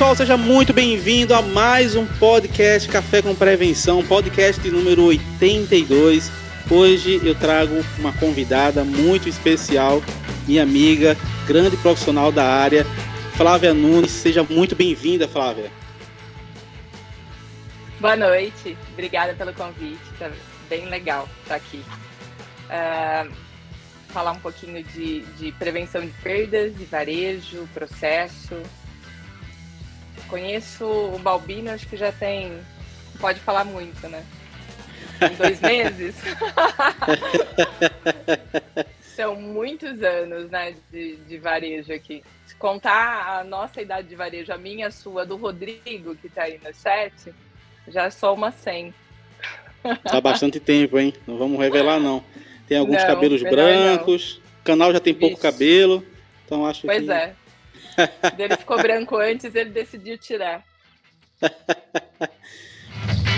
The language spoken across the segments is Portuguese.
Pessoal, seja muito bem-vindo a mais um podcast Café com Prevenção, podcast número 82. Hoje eu trago uma convidada muito especial, minha amiga, grande profissional da área, Flávia Nunes. Seja muito bem-vinda, Flávia. Boa noite, obrigada pelo convite, tá bem legal estar aqui. Uh, falar um pouquinho de, de prevenção de perdas, de varejo, processo, Conheço o Balbino, acho que já tem. Pode falar muito, né? Em dois meses. São muitos anos, né, de, de varejo aqui. Se contar a nossa idade de varejo, a minha, a sua, do Rodrigo, que tá aí no chat, já sou uma 100. Tá bastante tempo, hein? Não vamos revelar, não. Tem alguns não, cabelos brancos, não. o canal já tem pouco Vixe. cabelo, então acho pois que... Pois é. Ele ficou branco antes, ele decidiu tirar.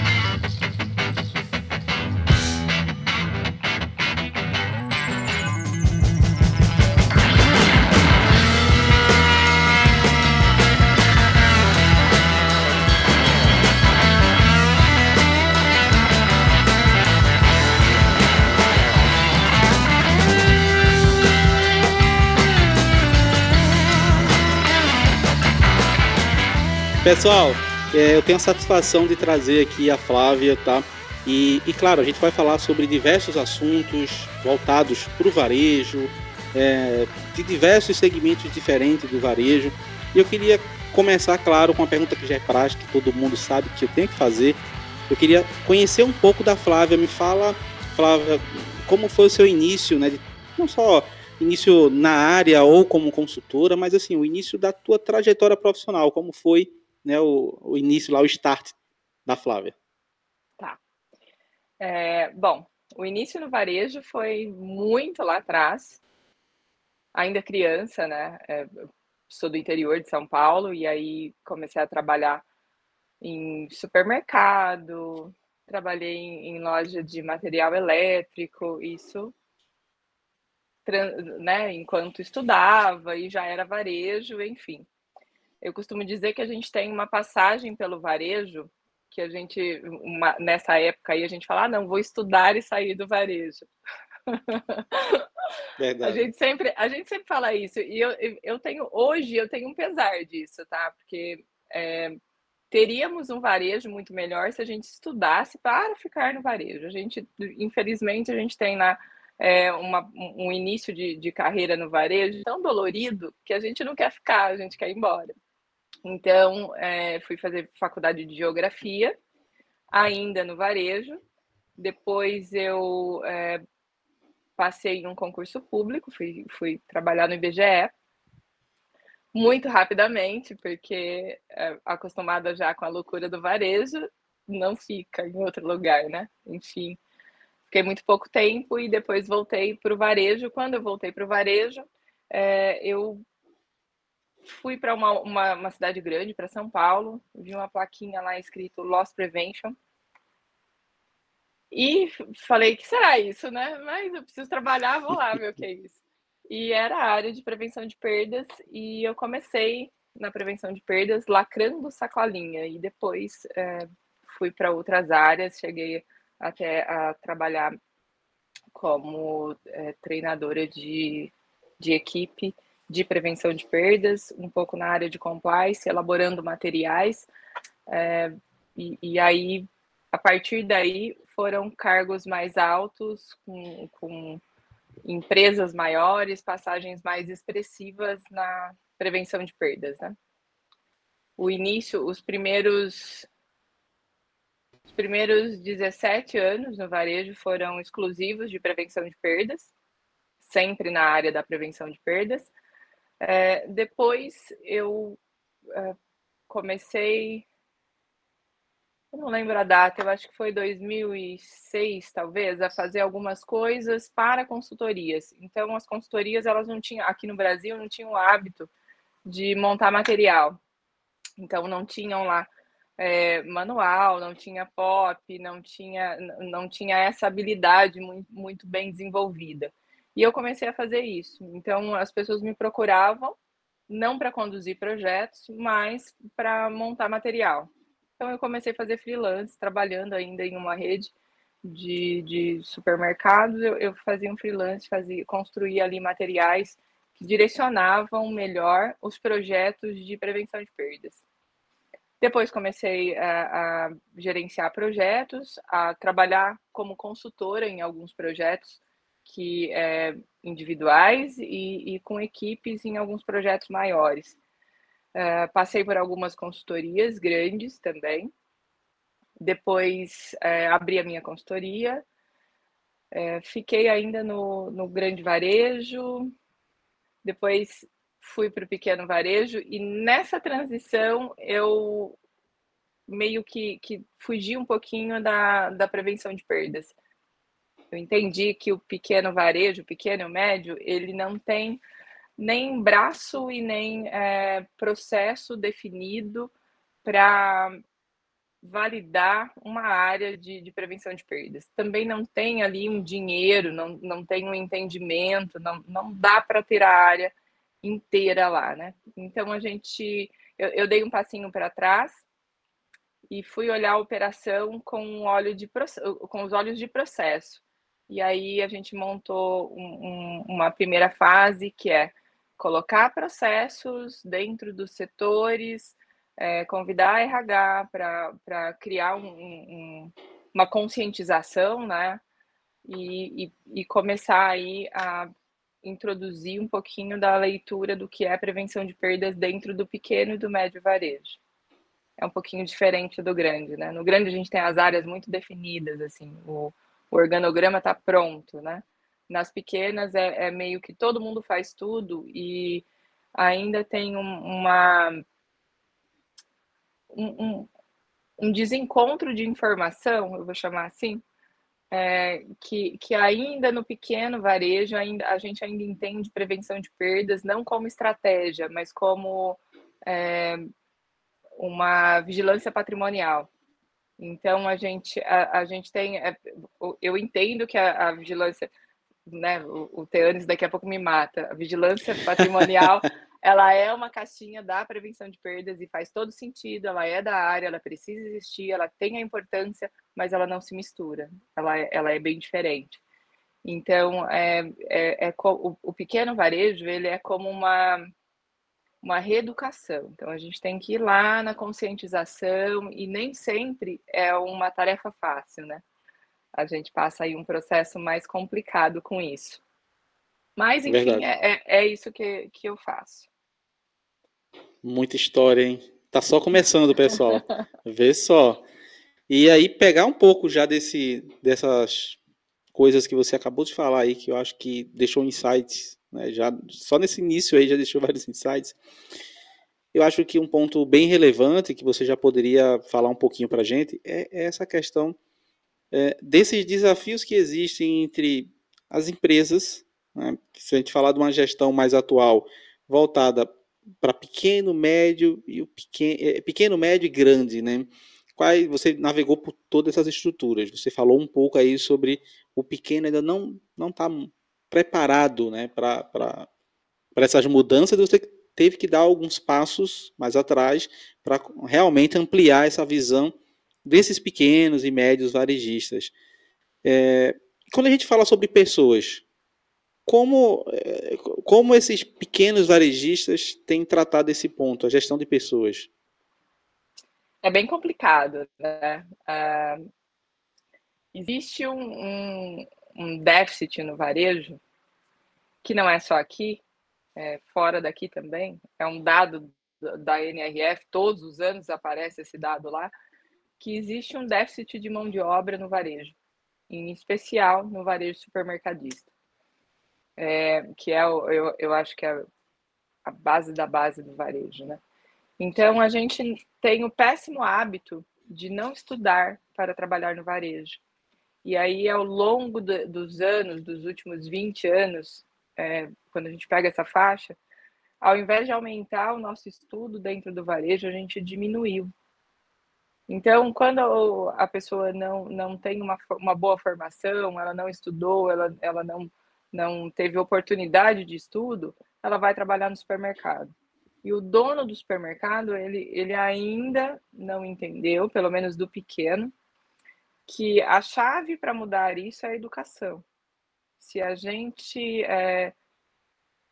Pessoal, é, eu tenho a satisfação de trazer aqui a Flávia, tá? E, e claro, a gente vai falar sobre diversos assuntos voltados para o varejo, é, de diversos segmentos diferentes do varejo. E eu queria começar, claro, com uma pergunta que já é prática, que todo mundo sabe que eu tenho que fazer. Eu queria conhecer um pouco da Flávia. Me fala, Flávia, como foi o seu início, né? De, não só início na área ou como consultora, mas assim, o início da tua trajetória profissional, como foi né, o, o início lá, o start da Flávia. Tá. É, bom, o início no varejo foi muito lá atrás, ainda criança, né? É, sou do interior de São Paulo e aí comecei a trabalhar em supermercado, trabalhei em, em loja de material elétrico, isso né, enquanto estudava e já era varejo, enfim. Eu costumo dizer que a gente tem uma passagem pelo varejo, que a gente, uma, nessa época aí, a gente fala, ah, não, vou estudar e sair do varejo. Verdade. A gente sempre, a gente sempre fala isso. E eu, eu tenho, hoje, eu tenho um pesar disso, tá? Porque é, teríamos um varejo muito melhor se a gente estudasse para ficar no varejo. A gente, infelizmente, a gente tem na é, uma, um início de, de carreira no varejo tão dolorido que a gente não quer ficar, a gente quer ir embora. Então, é, fui fazer faculdade de geografia, ainda no varejo. Depois eu é, passei em um concurso público, fui, fui trabalhar no IBGE muito rapidamente, porque é, acostumada já com a loucura do varejo, não fica em outro lugar, né? Enfim, fiquei muito pouco tempo e depois voltei para o varejo. Quando eu voltei para o varejo, é, eu fui para uma, uma, uma, cidade grande, para São Paulo, vi uma plaquinha lá escrito Loss Prevention. E falei, que será isso, né? Mas eu preciso trabalhar, vou lá ver o que é isso. E era a área de prevenção de perdas, e eu comecei na prevenção de perdas lacrando sacolinha, e depois é, fui para outras áreas, cheguei até a trabalhar como é, treinadora de, de equipe de prevenção de perdas, um pouco na área de compliance, elaborando materiais. É, e, e, aí, a partir daí, foram cargos mais altos, com, com empresas maiores, passagens mais expressivas na prevenção de perdas. Né? O início, os primeiros os primeiros 17 anos no varejo foram exclusivos de prevenção de perdas, sempre na área da prevenção de perdas. É, depois eu é, comecei, eu não lembro a data, eu acho que foi 2006, talvez, a fazer algumas coisas para consultorias. Então, as consultorias, elas não tinham, aqui no Brasil, não tinham o hábito de montar material. Então, não tinham lá é, manual, não tinha pop, não tinha, não tinha essa habilidade muito, muito bem desenvolvida. E eu comecei a fazer isso. Então, as pessoas me procuravam não para conduzir projetos, mas para montar material. Então eu comecei a fazer freelance, trabalhando ainda em uma rede de, de supermercados, eu, eu fazia um freelance, fazia, construía ali materiais que direcionavam melhor os projetos de prevenção de perdas. Depois comecei a, a, gerenciar projetos, a trabalhar como consultora em alguns projetos que é, individuais e, e, com equipes em alguns projetos maiores. Uh, passei por algumas consultorias grandes também, depois é, abri a minha consultoria, é, fiquei ainda no, no grande varejo, depois fui para o pequeno varejo, e nessa transição eu meio que, que fugi um pouquinho da, da prevenção de perdas. Eu entendi que o pequeno varejo, o pequeno e o médio, ele não tem nem braço e nem é, processo definido para validar uma área de, de, prevenção de perdas. Também não tem ali um dinheiro, não, não tem um entendimento, não, não dá para ter a área inteira lá, né? Então a gente, eu, eu dei um passinho para trás e fui olhar a operação com, de, com os olhos de processo. E aí a gente montou um, um, uma primeira fase que é colocar processos dentro dos setores, é, convidar a RH para criar um, um, uma conscientização, né? E, e, e, começar aí a introduzir um pouquinho da leitura do que é prevenção de perdas dentro do pequeno e do médio varejo. É um pouquinho diferente do grande, né? No grande a gente tem as áreas muito definidas, assim, o, o organograma está pronto, né? Nas pequenas é, é, meio que todo mundo faz tudo e ainda tem um, uma um, um, desencontro de informação, eu vou chamar assim, é, que, que ainda no pequeno varejo ainda, a gente ainda entende prevenção de perdas não como estratégia, mas como é, uma vigilância patrimonial. Então a gente a, a gente tem é, eu entendo que a, a vigilância né, o, o Teanes daqui a pouco me mata. A vigilância patrimonial ela é uma caixinha da prevenção de perdas e faz todo sentido, ela é da área, ela precisa existir, ela tem a importância, mas ela não se mistura, ela, é, ela é bem diferente. Então, é, é, é o, o, pequeno varejo, ele é como uma, uma reeducação. Então, a gente tem que ir lá na conscientização e nem sempre é uma tarefa fácil, né? A gente passa aí um processo mais complicado com isso. Mas, enfim, é, é, é, isso que, que eu faço. Muita história, hein? Tá só começando, pessoal. Vê só. E aí pegar um pouco já desse, dessas coisas que você acabou de falar aí, que eu acho que deixou insights, né? Já, só nesse início aí já deixou vários insights. Eu acho que um ponto bem relevante que você já poderia falar um pouquinho para a gente é, é, essa questão é, desses desafios que existem entre as empresas, né? se a gente falar de uma gestão mais atual voltada para pequeno, médio e o pequeno, é, pequeno, médio e grande, né? Quais você navegou por todas essas estruturas? Você falou um pouco aí sobre o pequeno ainda não não está preparado, né, para essas mudanças. Você teve que dar alguns passos mais atrás para realmente ampliar essa visão desses pequenos e médios varejistas. É, quando a gente fala sobre pessoas, como, eh, como esses pequenos varejistas têm tratado esse ponto, a gestão de pessoas? É bem complicado, né? Uh, existe um, um, um, déficit no varejo, que não é só aqui, é fora daqui também, é um dado da NRF, todos os anos aparece esse dado lá, que existe um déficit de mão de obra no varejo, em especial no varejo supermercadista é, que é, o, eu, eu acho que é a base da base do varejo, né? Então, a gente tem o péssimo hábito de não estudar para trabalhar no varejo. E aí, ao longo do, dos anos, dos últimos 20 anos, é, quando a gente pega essa faixa, ao invés de aumentar o nosso estudo dentro do varejo, a gente diminuiu. Então, quando a pessoa não, não tem uma, uma boa formação, ela não estudou, ela, ela não não teve oportunidade de estudo, ela vai trabalhar no supermercado. E o dono do supermercado, ele, ele ainda não entendeu, pelo menos do pequeno, que a chave para mudar isso é a educação. Se a gente é,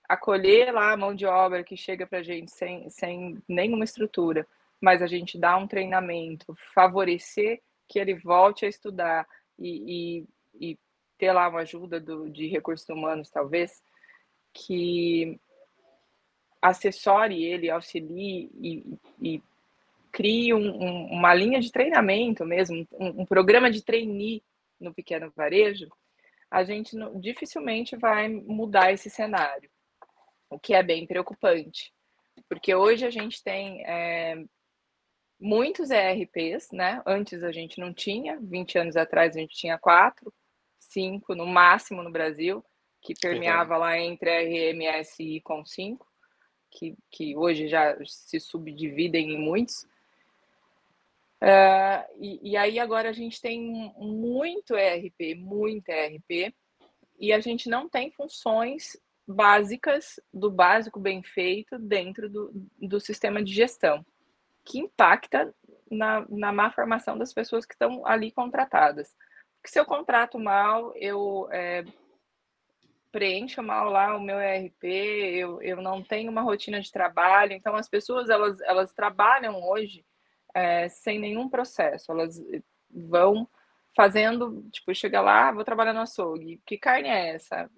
acolher lá a mão de obra que chega para a gente sem, sem nenhuma estrutura, mas a gente dá um treinamento, favorecer que ele volte a estudar e, e, e ter lá uma ajuda do, de recursos humanos, talvez, que assessore ele, auxilie e, e crie um, um, uma linha de treinamento mesmo, um, um, programa de trainee no pequeno varejo, a gente não, dificilmente vai mudar esse cenário, o que é bem preocupante, porque hoje a gente tem é, muitos ERPs, né? Antes a gente não tinha, 20 anos atrás a gente tinha quatro, cinco no máximo no Brasil, que permeava lá entre RMS e com 5 que, que hoje já se subdividem em muitos. Uh, e, e, aí agora a gente tem muito ERP, muito ERP, e a gente não tem funções básicas do básico bem feito dentro do, do sistema de gestão, que impacta na, na má formação das pessoas que estão ali contratadas. Porque se eu contrato mal, eu é, preencho mal lá o meu ERP, eu, eu não tenho uma rotina de trabalho, então as pessoas elas, elas trabalham hoje é, sem nenhum processo, elas vão fazendo, tipo, chega lá, vou trabalhar no açougue, que carne é essa?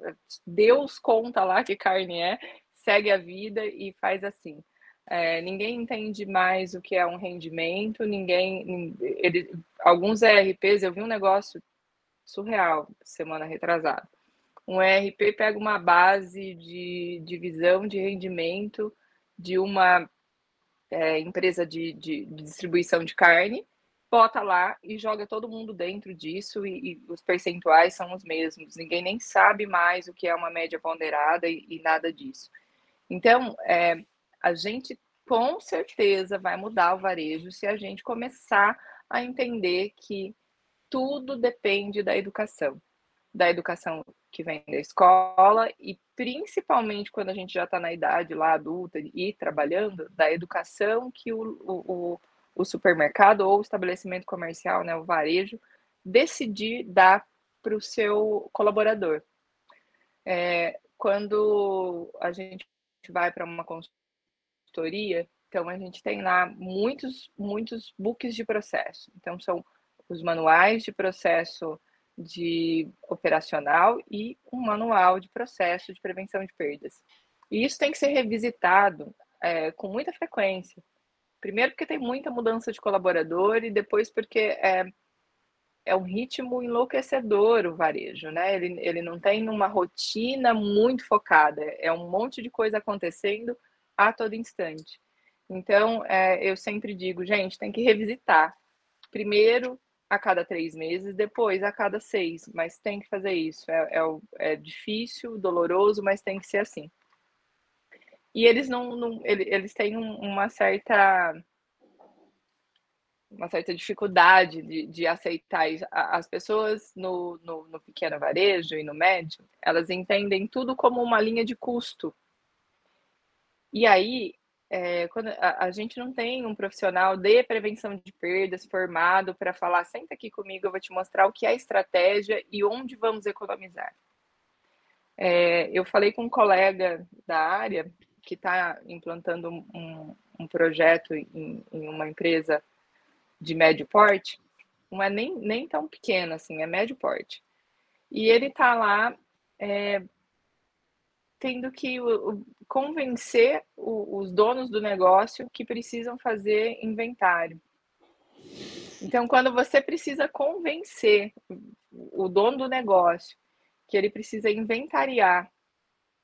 Deus conta lá que carne é, segue a vida e faz assim. É, ninguém entende mais o que é um rendimento, ninguém. Ele, alguns ERPs, eu vi um negócio surreal semana retrasada um ERP pega uma base de divisão de rendimento de uma é, empresa de, de, de, distribuição de carne, bota lá e joga todo mundo dentro disso e, e, os percentuais são os mesmos. Ninguém nem sabe mais o que é uma média ponderada e, e nada disso. Então, é, a gente com certeza vai mudar o varejo se a gente começar a entender que tudo depende da educação da educação que vem da escola e principalmente quando a gente já está na idade lá adulta e trabalhando, da educação que o, o, o supermercado ou o estabelecimento comercial, né, o varejo, decidir dar para o seu colaborador. É, quando a gente vai para uma consultoria, então a gente tem lá muitos, muitos books de processo. Então são os manuais de processo de operacional e um manual de processo de prevenção de perdas. E isso tem que ser revisitado é, com muita frequência. Primeiro, porque tem muita mudança de colaborador, e depois, porque é, é um ritmo enlouquecedor o varejo, né? Ele, ele não tem uma rotina muito focada, é um monte de coisa acontecendo a todo instante. Então, é, eu sempre digo, gente, tem que revisitar. Primeiro, a cada três meses, depois a cada seis, mas tem que fazer isso. É, é, é difícil, doloroso, mas tem que ser assim. E eles não, não eles têm uma certa uma certa dificuldade de, de aceitar. As pessoas no, no, no pequeno varejo e no médio, elas entendem tudo como uma linha de custo. E aí é, quando a, a, gente não tem um profissional de prevenção de perdas formado para falar, senta aqui comigo, eu vou te mostrar o que é estratégia e onde vamos economizar. É, eu falei com um colega da área que está implantando um, um projeto em, em, uma empresa de médio porte, não é nem, nem tão pequena assim, é médio porte. E ele está lá é, tendo que convencer os donos do negócio que precisam fazer inventário. Então, quando você precisa convencer o dono do negócio que ele precisa inventariar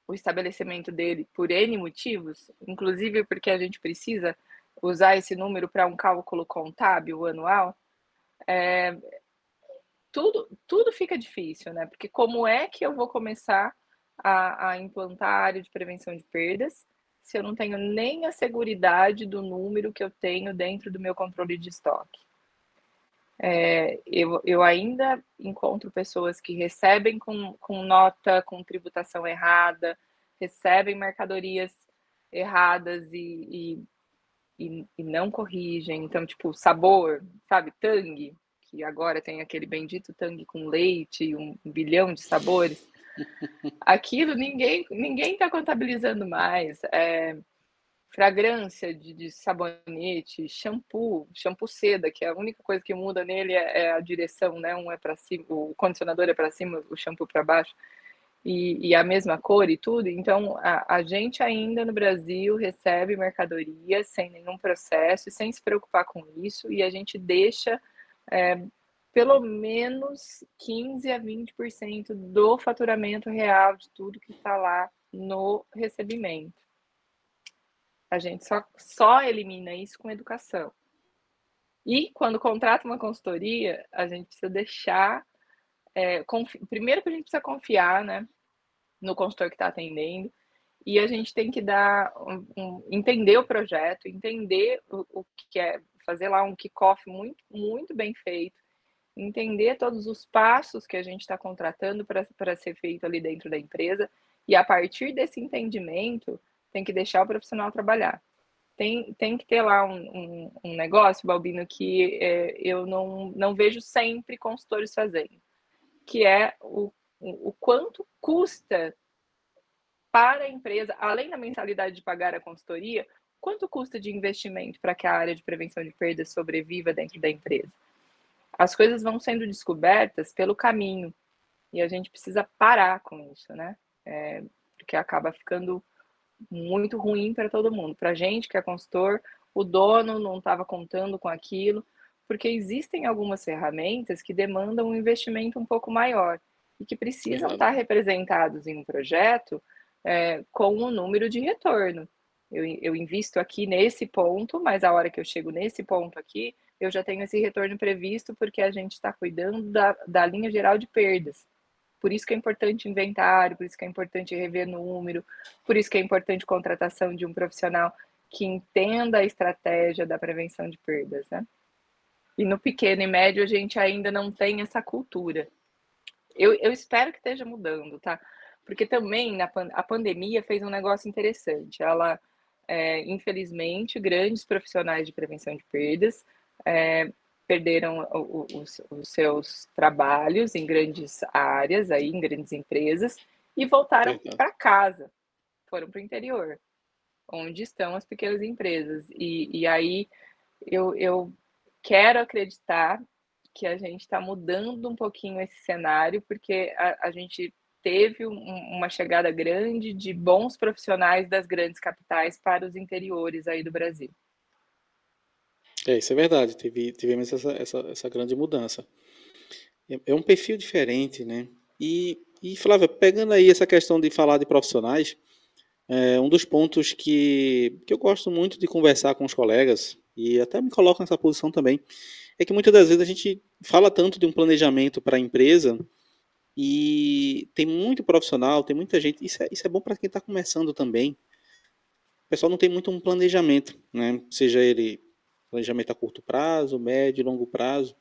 o estabelecimento dele por N motivos, inclusive porque a gente precisa usar esse número para um cálculo contábil anual, é, tudo, tudo fica difícil, né? Porque como é que eu vou começar a, a implantar a área de prevenção de perdas se eu não tenho nem a seguridade do número que eu tenho dentro do meu controle de estoque. É, eu, eu ainda encontro pessoas que recebem com, com nota, com tributação errada, recebem mercadorias erradas e, e, e, e não corrigem. Então, tipo, sabor, sabe, tangue, que agora tem aquele bendito tangue com leite, um bilhão de sabores. Aquilo ninguém ninguém está contabilizando mais. É, fragrância de, de, sabonete, shampoo, shampoo seda, que é a única coisa que muda nele é, é a direção, né? Um é para cima, o condicionador é para cima, o shampoo para baixo. E, e, a mesma cor e tudo. Então, a, a, gente ainda no Brasil recebe mercadoria sem nenhum processo, sem se preocupar com isso, e a gente deixa é, pelo menos 15 a 20% do faturamento real de tudo que está lá no recebimento. A gente só, só elimina isso com educação. E quando contrata uma consultoria, a gente precisa deixar. É, primeiro que a gente precisa confiar né, no consultor que está atendendo, e a gente tem que dar um, um, entender o projeto, entender o, o que é, fazer lá um kickoff muito, muito bem feito, entender todos os passos que a gente está contratando para ser feito ali dentro da empresa, e a partir desse entendimento, tem que deixar o profissional trabalhar. Tem, tem que ter lá um, um, um negócio, Balbino, que é, eu não, não vejo sempre consultores fazendo, que é o, o quanto custa para a empresa, além da mensalidade de pagar a consultoria, quanto custa de investimento para que a área de prevenção de perdas sobreviva dentro da empresa? As coisas vão sendo descobertas pelo caminho e a gente precisa parar com isso, né? É, porque acaba ficando muito ruim para todo mundo. Para a gente que é consultor, o dono não estava contando com aquilo, porque existem algumas ferramentas que demandam um investimento um pouco maior e que precisam estar representados em um projeto é, com um número de retorno. Eu, eu invisto aqui nesse ponto, mas a hora que eu chego nesse ponto aqui, eu já tenho esse retorno previsto porque a gente está cuidando da, da linha geral de perdas. Por isso que é importante inventário, por isso que é importante rever número, por isso que é importante contratação de um profissional que entenda a estratégia da prevenção de perdas, né? E no pequeno e médio a gente ainda não tem essa cultura. Eu, eu espero que esteja mudando, tá? Porque também na, a pandemia fez um negócio interessante. Ela, é, infelizmente, grandes profissionais de prevenção de perdas é, perderam os, os, seus trabalhos em grandes áreas, aí, em grandes empresas, e voltaram para casa, foram para o interior, onde estão as pequenas empresas. E, e aí eu, eu quero acreditar que a gente está mudando um pouquinho esse cenário, porque a, a gente teve um, uma chegada grande de bons profissionais das grandes capitais para os interiores aí do Brasil. É, isso é verdade. Teve, tivemos essa, essa, essa grande mudança. É, é um perfil diferente, né? E, e Flávia, pegando aí essa questão de falar de profissionais, é, um dos pontos que, que eu gosto muito de conversar com os colegas, e até me coloco nessa posição também, é que muitas das vezes a gente fala tanto de um planejamento para a empresa e tem muito profissional, tem muita gente. Isso é, isso é bom para quem está começando também. O pessoal não tem muito um planejamento, né? Seja ele planejamento a curto prazo, médio e longo prazo,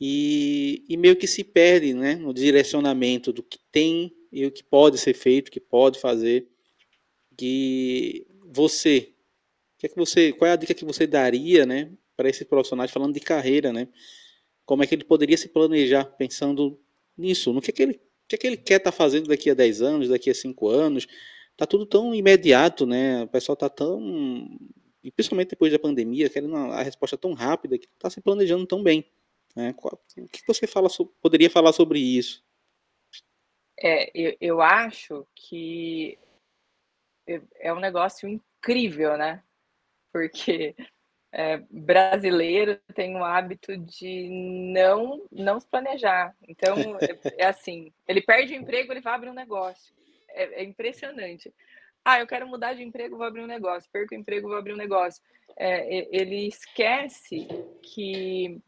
e, e meio que se perde né, no direcionamento do que tem e o que pode ser feito, o que pode fazer, que você, que é que você, qual é a dica que você daria, né, para esses profissionais falando de carreira, né? Como é que ele poderia se planejar pensando nisso, no que, é que ele, que, é que ele quer estar tá fazendo daqui a 10 anos, daqui a 5 anos? Tá tudo tão imediato, né? O pessoal tá tão e principalmente depois da pandemia, querendo a resposta tão rápida que está se planejando tão bem. Né? O que você fala, poderia falar sobre isso? É, eu, eu acho que é um negócio incrível, né? Porque é, brasileiro tem o hábito de não não se planejar. Então, é, é, assim, ele perde o emprego, ele vai abrir um negócio. É, é impressionante. Ah, eu quero mudar de emprego, vou abrir um negócio. Perco o emprego, vou abrir um negócio. É, ele esquece que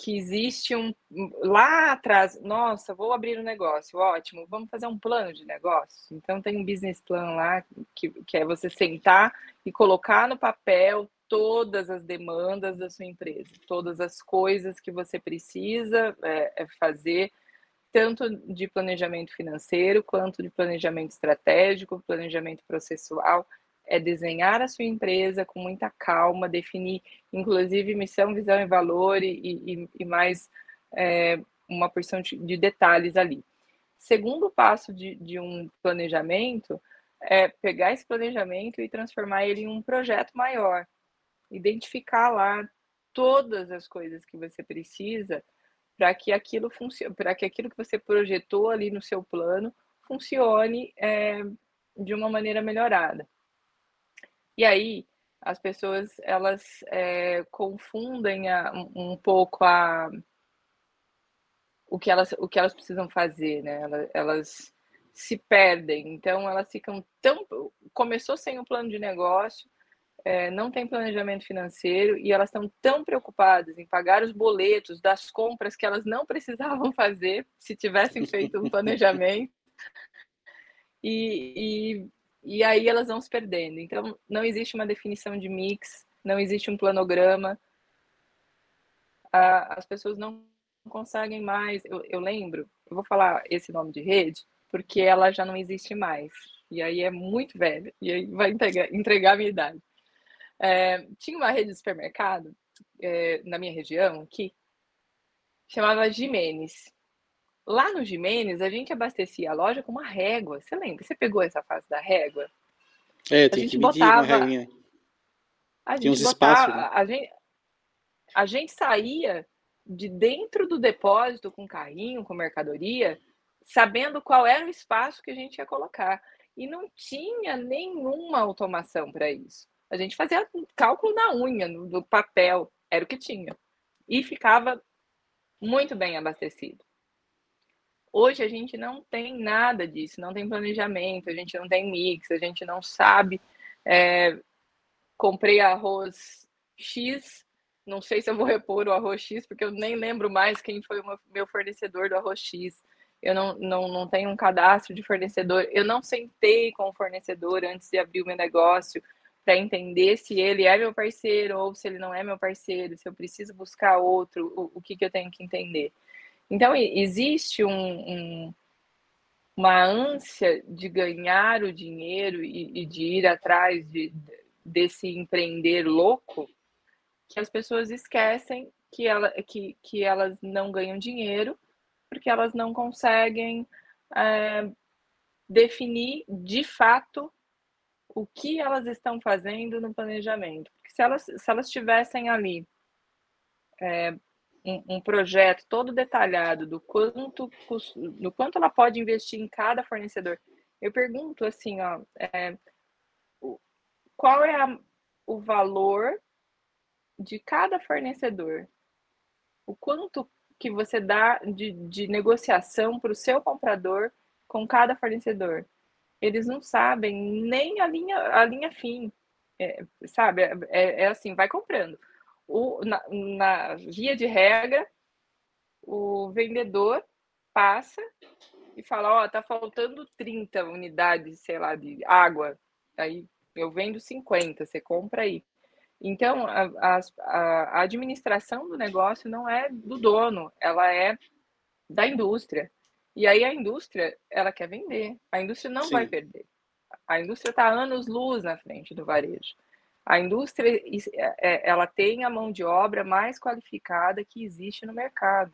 que existe um lá atrás, nossa, vou abrir um negócio, ótimo, vamos fazer um plano de negócio. Então tem um business plan lá que, que é você sentar e colocar no papel todas as demandas da sua empresa, todas as coisas que você precisa é, é fazer tanto de planejamento financeiro quanto de planejamento estratégico, planejamento processual, é desenhar a sua empresa com muita calma, definir, inclusive, missão, visão e valor e, e, e mais é, uma porção de detalhes ali. Segundo passo de, de um planejamento é pegar esse planejamento e transformar ele em um projeto maior. Identificar lá todas as coisas que você precisa para que aquilo funcione, para que aquilo que você projetou ali no seu plano funcione é, de uma maneira melhorada. E aí as pessoas elas é, confundem a, um, um pouco a o que elas o que elas precisam fazer, né? Elas, elas se perdem, então elas ficam tão começou sem um plano de negócio, é, não tem planejamento financeiro e elas estão tão preocupadas em pagar os boletos das compras que elas não precisavam fazer se tivessem feito um planejamento. E, e, e aí elas vão se perdendo. Então, não existe uma definição de mix, não existe um planograma. as pessoas não conseguem mais. Eu, eu lembro, eu vou falar esse nome de rede, porque ela já não existe mais. E aí é muito velha, e aí vai entregar, entregar a minha idade. É, tinha uma rede de supermercado é, na minha região que chamava Jimenez. Lá no Jimenez, a gente abastecia a loja com uma régua. Você lembra? Você pegou essa fase da régua? É, a gente botava, réguinha. A gente uns botava, espaços, né? a, gente, a gente saía de dentro do depósito com carrinho, com mercadoria, sabendo qual era o espaço que a gente ia colocar. E não tinha nenhuma automação para isso. A gente fazia cálculo na unha, no, papel, era o que tinha. E ficava muito bem abastecido. Hoje a gente não tem nada disso, não tem planejamento, a gente não tem mix, a gente não sabe. É, comprei arroz X, não sei se eu vou repor o arroz X, porque eu nem lembro mais quem foi o meu fornecedor do arroz X. Eu não, não, não tenho um cadastro de fornecedor. Eu não sentei com o fornecedor antes de abrir o meu negócio para entender se ele é meu parceiro ou se ele não é meu parceiro, se eu preciso buscar outro, o, o que, que eu tenho que entender. Então, existe um, um, uma ânsia de ganhar o dinheiro e, e de ir atrás de, desse empreender louco que as pessoas esquecem que, ela, que, que elas não ganham dinheiro porque elas não conseguem é, definir de fato o que elas estão fazendo no planejamento. Porque se elas, se elas tivessem ali é, um, um, projeto todo detalhado do quanto, do quanto ela pode investir em cada fornecedor, eu pergunto assim, ó, é, qual é a, o valor de cada fornecedor? O quanto que você dá de, de negociação para o seu comprador com cada fornecedor? Eles não sabem nem a linha, a linha fim, é, sabe? É, é, é, assim, vai comprando. O, na, na via de regra, o vendedor passa e fala, ó, oh, tá faltando 30 unidades, sei lá, de água. Aí eu vendo 50, você compra aí. Então, a, a, a administração do negócio não é do dono, ela é da indústria. E aí a indústria, ela quer vender. A indústria não Sim. vai perder. A indústria está anos luz na frente do varejo. A indústria, é, é, ela tem a mão de obra mais qualificada que existe no mercado,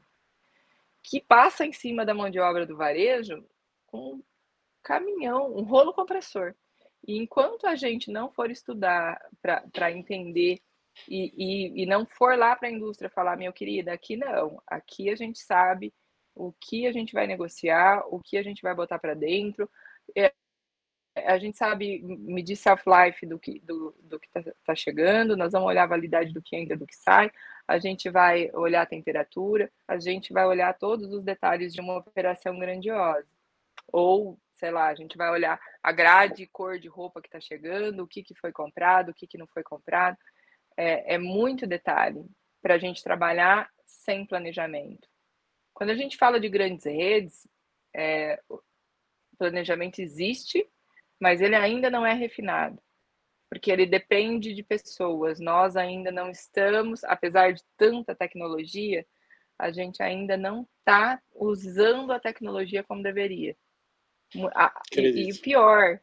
que passa em cima da mão de obra do varejo com um caminhão, um rolo compressor. E enquanto a gente não for estudar para entender e, e, e não for lá para a indústria falar, meu querida, aqui não, aqui a gente sabe o que a gente vai negociar, o que a gente vai botar para dentro. É, a gente sabe medir self-life do que do, do que está tá chegando, nós vamos olhar a validade do que entra, do que sai, a gente vai olhar a temperatura, a gente vai olhar todos os detalhes de uma operação grandiosa. Ou, sei lá, a gente vai olhar a grade, cor de roupa que está chegando, o que, que foi comprado, o que, que não foi comprado. É, é muito detalhe para a gente trabalhar sem planejamento. Quando a gente fala de grandes redes, é, o planejamento existe, mas ele ainda não é refinado, porque ele depende de pessoas. Nós ainda não estamos, apesar de tanta tecnologia, a gente ainda não está usando a tecnologia como deveria. E, o pior,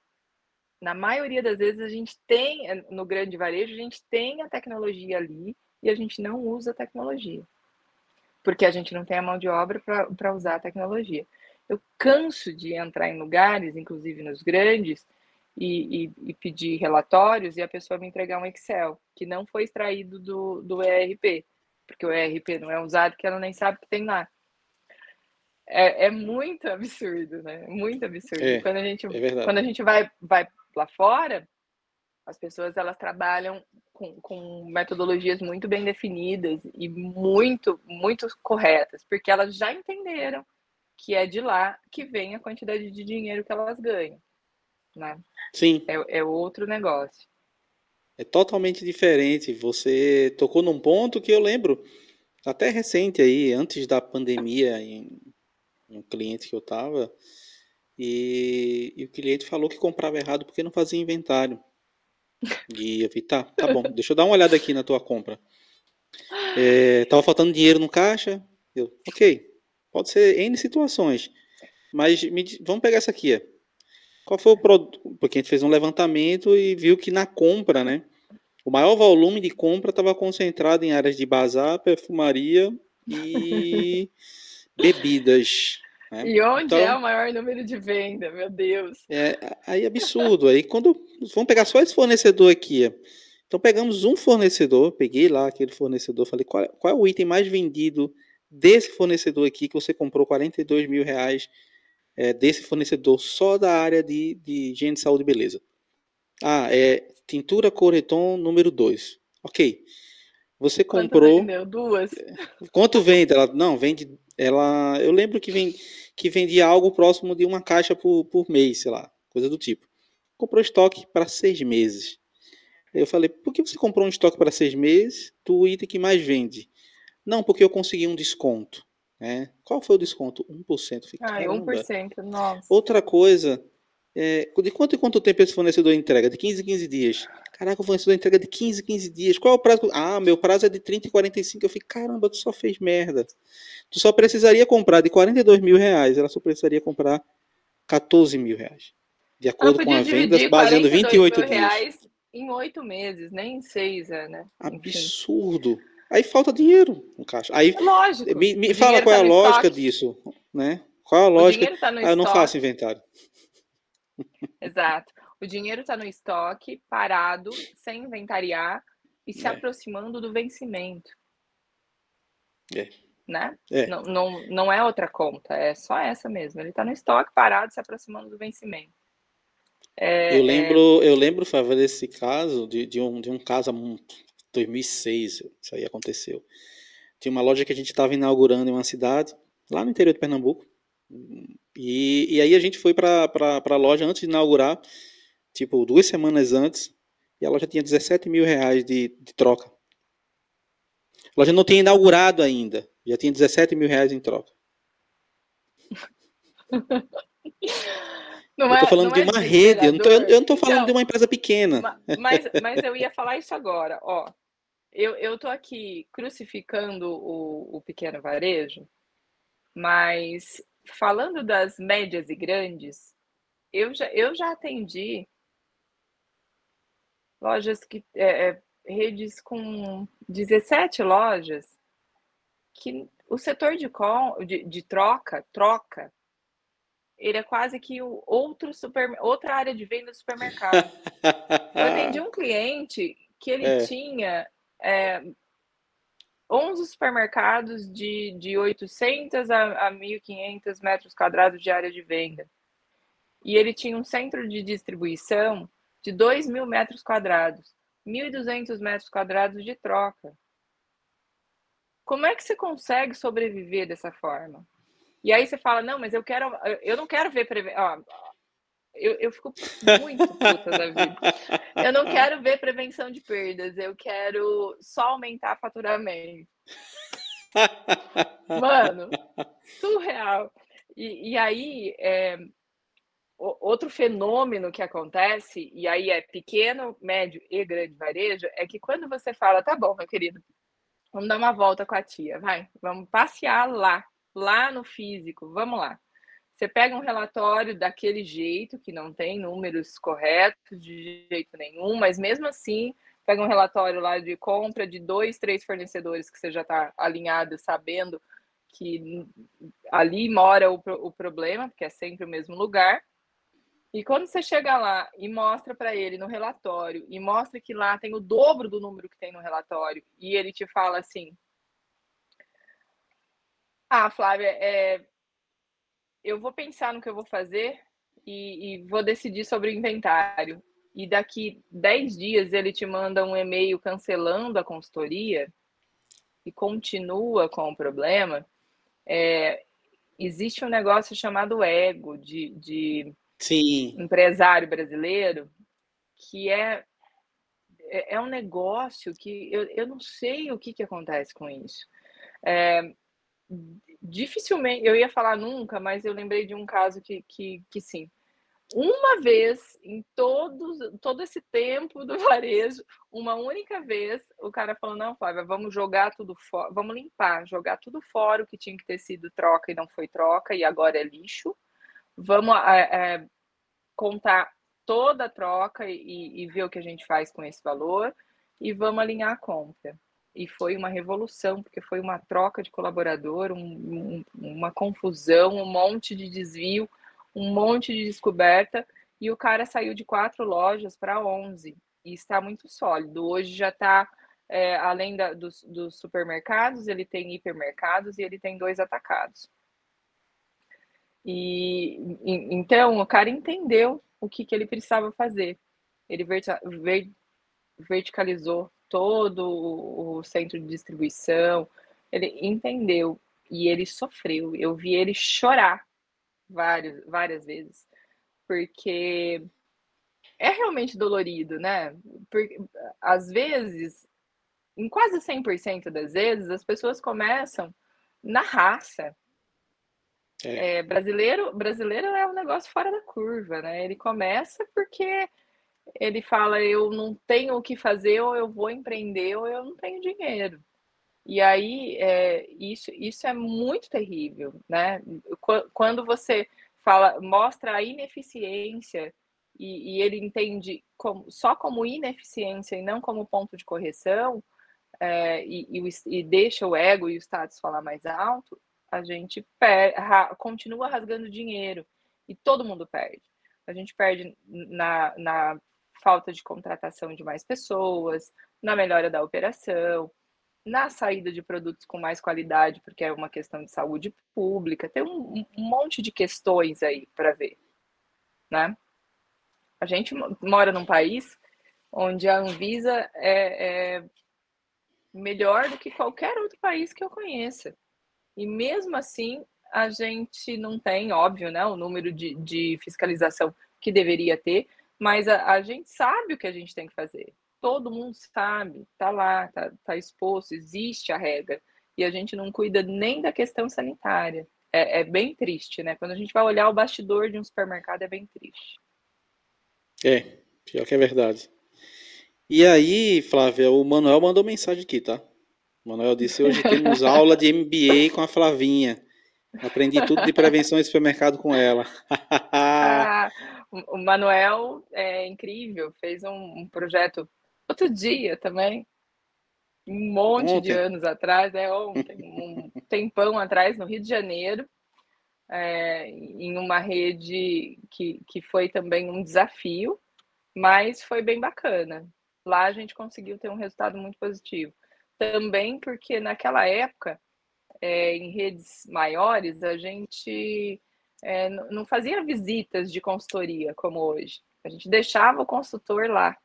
na maioria das vezes a gente tem, no grande varejo, a gente tem a tecnologia ali e a gente não usa a tecnologia. Porque a gente não tem a mão de obra para usar a tecnologia. Eu canso de entrar em lugares, inclusive nos grandes, e, e, e, pedir relatórios e a pessoa me entregar um Excel que não foi extraído do, do ERP, porque o ERP não é usado, que ela nem sabe que tem lá. É, é muito absurdo, né? Muito absurdo. É, quando a gente, é quando a gente vai, vai lá fora, as pessoas elas trabalham com, com metodologias muito bem definidas e muito, muito corretas, porque elas já entenderam que é de lá que vem a quantidade de dinheiro que elas ganham né? Sim. É, é outro negócio. É totalmente diferente. Você tocou num ponto que eu lembro, até recente aí, antes da pandemia, em um cliente que eu tava, e, e o cliente falou que comprava errado porque não fazia inventário. E eu vi, tá, tá bom, deixa eu dar uma olhada aqui na tua compra. É, tava faltando dinheiro no caixa. Eu, ok, pode ser N situações. Mas me, vamos pegar essa aqui. Qual foi o produto? Porque a gente fez um levantamento e viu que na compra, né? O maior volume de compra estava concentrado em áreas de bazar, perfumaria e bebidas. Né? E onde então, é o maior número de venda, meu Deus? É, aí é absurdo. Aí quando vamos pegar só esse fornecedor aqui, então pegamos um fornecedor, peguei lá aquele fornecedor, falei qual, qual é o item mais vendido desse fornecedor aqui que você comprou 42 mil reais é, desse fornecedor só da área de, de higiene, saúde e beleza. Ah, é tintura Coreton número 2. Ok. Você comprou. Quanto vendeu? Duas. Quanto vende? Ela não vende. Ela, eu lembro que vem que vendia algo próximo de uma caixa por, por mês, sei lá, coisa do tipo. Comprou estoque para seis meses. Eu falei, por que você comprou um estoque para seis meses do item que mais vende? Não, porque eu consegui um desconto. Né? Qual foi o desconto? 1%. Fiquei, ah, 1%, nossa. Outra coisa, é, de quanto em quanto tempo esse fornecedor entrega? De 15 em 15 dias. Caraca, o fornecedor entrega de 15 em 15 dias. Qual é o prazo? Ah, meu prazo é de 30 e 45. Eu falei, caramba, tu só fez merda. Tu só precisaria comprar de 42 mil reais, ela só precisaria comprar 14 mil reais. De acordo com a venda, baseando 28 dias. em oito meses, nem em seis, é, né? Absurdo. Aí falta dinheiro no caixa. Aí, Lógico. Me, me fala qual tá é a lógica estoque. disso, né? Qual é a lógica? Tá ah, eu não faço inventário. Exato. O dinheiro está no estoque, parado, sem inventariar e se é. aproximando do vencimento. É. Né? É. Não, não, não é outra conta, é só essa mesmo. Ele está no estoque, parado, se aproximando do vencimento. É, eu lembro, eu lembro, Fábio, desse caso, de, de, um, de um caso 2006, isso aí aconteceu. Tinha uma loja que a gente estava inaugurando em uma cidade, lá no interior de Pernambuco. E, e aí a gente foi para a loja antes de inaugurar, tipo, duas semanas antes, e a loja tinha 17 mil reais de, de troca. A loja não tinha inaugurado ainda, já tinha 17 mil reais em troca. Não eu estou é, falando de é uma rede, eu não estou falando então, de uma empresa pequena. Mas, mas eu ia falar isso agora, ó. Eu, eu tô aqui crucificando o, o pequeno varejo, mas falando das médias e grandes, eu já, eu já atendi lojas que. É, é, redes com 17 lojas que o setor de, de, de troca, troca, ele é quase que o outro super, outra área de venda do supermercado. Eu atendi um cliente que ele é. tinha é, 11 supermercados de, de 800 a, a 1.500 metros quadrados de área de venda. E ele tinha um centro de distribuição de 2 mil metros quadrados, 1.200 metros quadrados de troca. Como é que você consegue sobreviver dessa forma? E aí você fala, não, mas eu quero, eu não quero ver prevenção. Eu, eu fico muito puta da vida. Eu não quero ver prevenção de perdas, eu quero só aumentar faturamento. Mano, surreal. E, e aí, é, outro fenômeno que acontece, e aí é pequeno, médio e grande varejo, é que quando você fala, tá bom, meu querido, Vamos dar uma volta com a tia, vai. Vamos passear lá, lá no físico. Vamos lá. Você pega um relatório daquele jeito, que não tem números corretos de jeito nenhum, mas mesmo assim, pega um relatório lá de compra de dois, três fornecedores que você já está alinhado, sabendo que ali mora o, o problema, porque é sempre o mesmo lugar. E quando você chega lá e mostra para ele no relatório, e mostra que lá tem o dobro do número que tem no relatório, e ele te fala assim: Ah, Flávia, é, eu vou pensar no que eu vou fazer e, e vou decidir sobre o inventário. E daqui 10 dias ele te manda um e-mail cancelando a consultoria e continua com o problema. É, existe um negócio chamado ego de, de empresário brasileiro que é, é, é um negócio que eu, eu não sei o que, que acontece com isso. É, dificilmente, eu ia falar nunca, mas eu lembrei de um caso que, que, que sim. Uma vez em todos, todo esse tempo do varejo, uma única vez, o cara falou: não, Flávia, vamos jogar tudo fora, vamos limpar, jogar tudo fora o que tinha que ter sido troca e não foi troca, e agora é lixo. Vamos é, é, contar toda a troca e, e ver o que a gente faz com esse valor e vamos alinhar a compra e foi uma revolução, porque foi uma troca de colaborador, um, um, uma confusão, um monte de desvio, um monte de descoberta, e o cara saiu de quatro lojas para 11, e está muito sólido. Hoje já está, é, além da, dos, dos supermercados, ele tem hipermercados e ele tem dois atacados. E, e então o cara entendeu o que, que ele precisava fazer. Ele verticalizou todo o centro de distribuição. Ele entendeu e ele sofreu. Eu vi ele chorar várias, várias vezes, porque é realmente dolorido, né? Porque às vezes, em quase 100% das vezes, as pessoas começam na raça. É. É, brasileiro, brasileiro é um negócio fora da curva, né? Ele começa porque ele fala: eu não tenho o que fazer, ou eu vou empreender, ou eu não tenho dinheiro. E aí, é, isso, isso é muito terrível, né? Quando você fala, mostra a ineficiência e, e ele entende como, só como ineficiência e não como ponto de correção, é, e, e, e, deixa o ego e o status falar mais alto, a gente per, ra, continua rasgando dinheiro e todo mundo perde. A gente perde na, na falta de contratação de mais pessoas, na melhora da operação, na saída de produtos com mais qualidade, porque é uma questão de saúde pública, tem um, um monte de questões aí para ver, né? A gente mora num país onde a Anvisa é, é melhor do que qualquer outro país que eu conheça. E mesmo assim, a gente não tem, óbvio, né, o número de, de fiscalização que deveria ter, mas a, a, gente sabe o que a gente tem que fazer. Todo mundo sabe, tá lá, tá, tá exposto, existe a regra. E a gente não cuida nem da questão sanitária. É, é, bem triste, né? Quando a gente vai olhar o bastidor de um supermercado, é bem triste. É, pior que é verdade. E aí, Flávia, o Manuel mandou mensagem aqui, tá? O Manuel disse: hoje temos aula de MBA com a Flavinha. Aprendi tudo de prevenção em supermercado com ela. ah, o Manuel é incrível, fez um, um projeto outro dia também, um monte ontem. de anos atrás, é ontem, um tempão atrás, no Rio de Janeiro, é, em uma rede que, que foi também um desafio, mas foi bem bacana. Lá a gente conseguiu ter um resultado muito positivo. Também porque naquela época, é, em redes maiores, a gente é, não fazia visitas de consultoria como hoje. A gente deixava o consultor lá.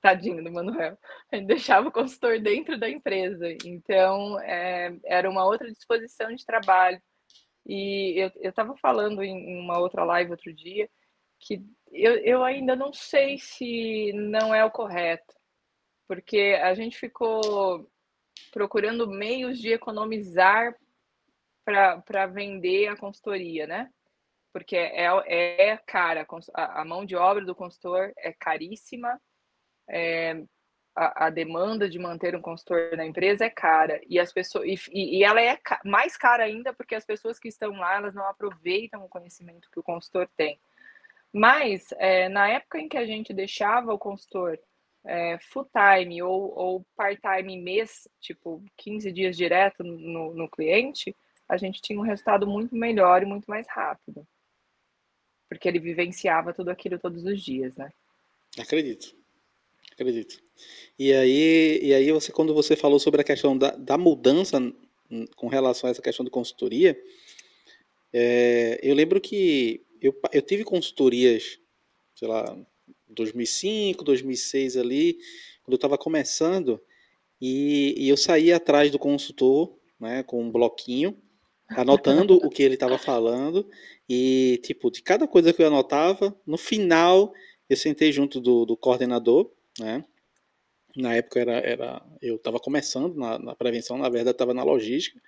Tadinho do Manuel. A gente deixava o consultor dentro da empresa. Então, é, era uma outra disposição de trabalho. E eu estava falando em uma outra live outro dia que eu, eu ainda não sei se não é o correto, porque a gente ficou procurando meios de economizar para vender a consultoria, né? Porque é, é cara, a, mão de obra do consultor é caríssima, é, a, a, demanda de manter um consultor na empresa é cara e as pessoas e, e ela é mais cara ainda porque as pessoas que estão lá elas não aproveitam o conhecimento que o consultor tem. Mas é, na época em que a gente deixava o consultor é, full time ou, ou part time mês, tipo 15 dias direto no, no cliente, a gente tinha um resultado muito melhor e muito mais rápido. Porque ele vivenciava tudo aquilo todos os dias, né? Acredito. Acredito. E aí, e aí você, quando você falou sobre a questão da, da mudança com relação a essa questão de consultoria, é, eu lembro que eu, eu tive consultorias, sei lá, 2005, 2006 ali, quando eu estava começando, e, e, eu saía atrás do consultor, né, com um bloquinho, anotando o que ele estava falando, e, tipo, de cada coisa que eu anotava, no final, eu sentei junto do, do coordenador, né, na época era, era eu estava começando na, na, prevenção, na verdade estava na logística.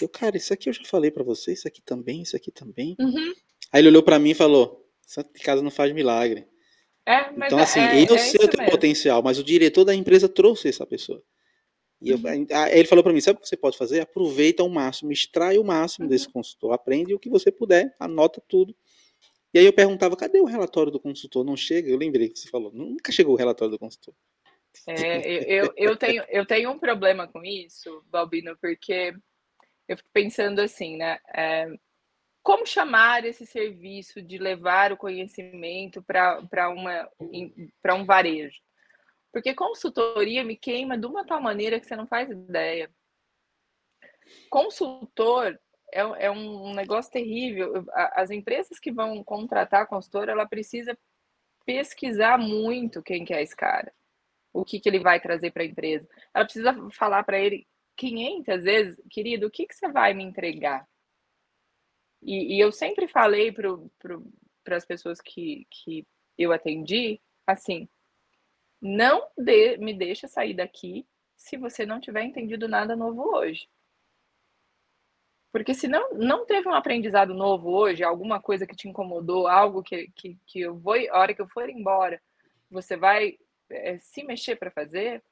Eu, cara, isso aqui eu já falei para você, isso aqui também, isso aqui também. Uhum. Aí ele olhou para mim e falou: Santo de casa não faz milagre. É, então, assim, é, eu é sei o teu potencial, mas o diretor da empresa trouxe essa pessoa. E eu, uhum. aí ele falou para mim: sabe o que você pode fazer? Aproveita ao máximo, extrai o máximo uhum. desse consultor, aprende o que você puder, anota tudo. E aí eu perguntava: cadê o relatório do consultor? Não chega? Eu lembrei que você falou: nunca chegou o relatório do consultor. É, eu, eu, tenho, eu tenho um problema com isso, Balbino, porque eu fico pensando assim, né? É, como chamar esse serviço de levar o conhecimento para um varejo? Porque consultoria me queima de uma tal maneira que você não faz ideia. Consultor é, é um negócio terrível. As empresas que vão contratar consultor, ela precisa pesquisar muito quem que é esse cara, o que, que ele vai trazer para a empresa. Ela precisa falar para ele 500 vezes, querido, o que, que você vai me entregar? E, e eu sempre falei para as pessoas que, que eu atendi, assim, não me deixa sair daqui se você não tiver entendido nada novo hoje. Porque se não, não teve um aprendizado novo hoje, alguma coisa que te incomodou, algo que, que, que eu vou, a hora que eu for embora, você vai é, se mexer para fazer,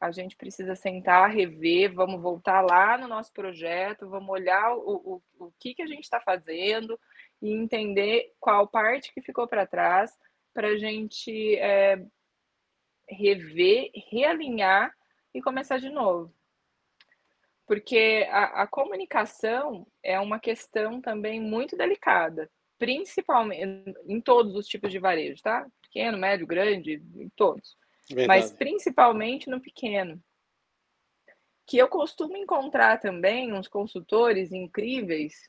a gente precisa sentar, rever, vamos voltar lá no nosso projeto, vamos olhar o, o, o que, que a gente está fazendo e entender qual parte que ficou para trás para a gente é, rever, realinhar e começar de novo. Porque a, a comunicação é uma questão também muito delicada, principalmente em todos os tipos de varejo, tá? Pequeno, médio, grande, em todos. Verdade. mas principalmente no pequeno. Que eu costumo encontrar também uns consultores incríveis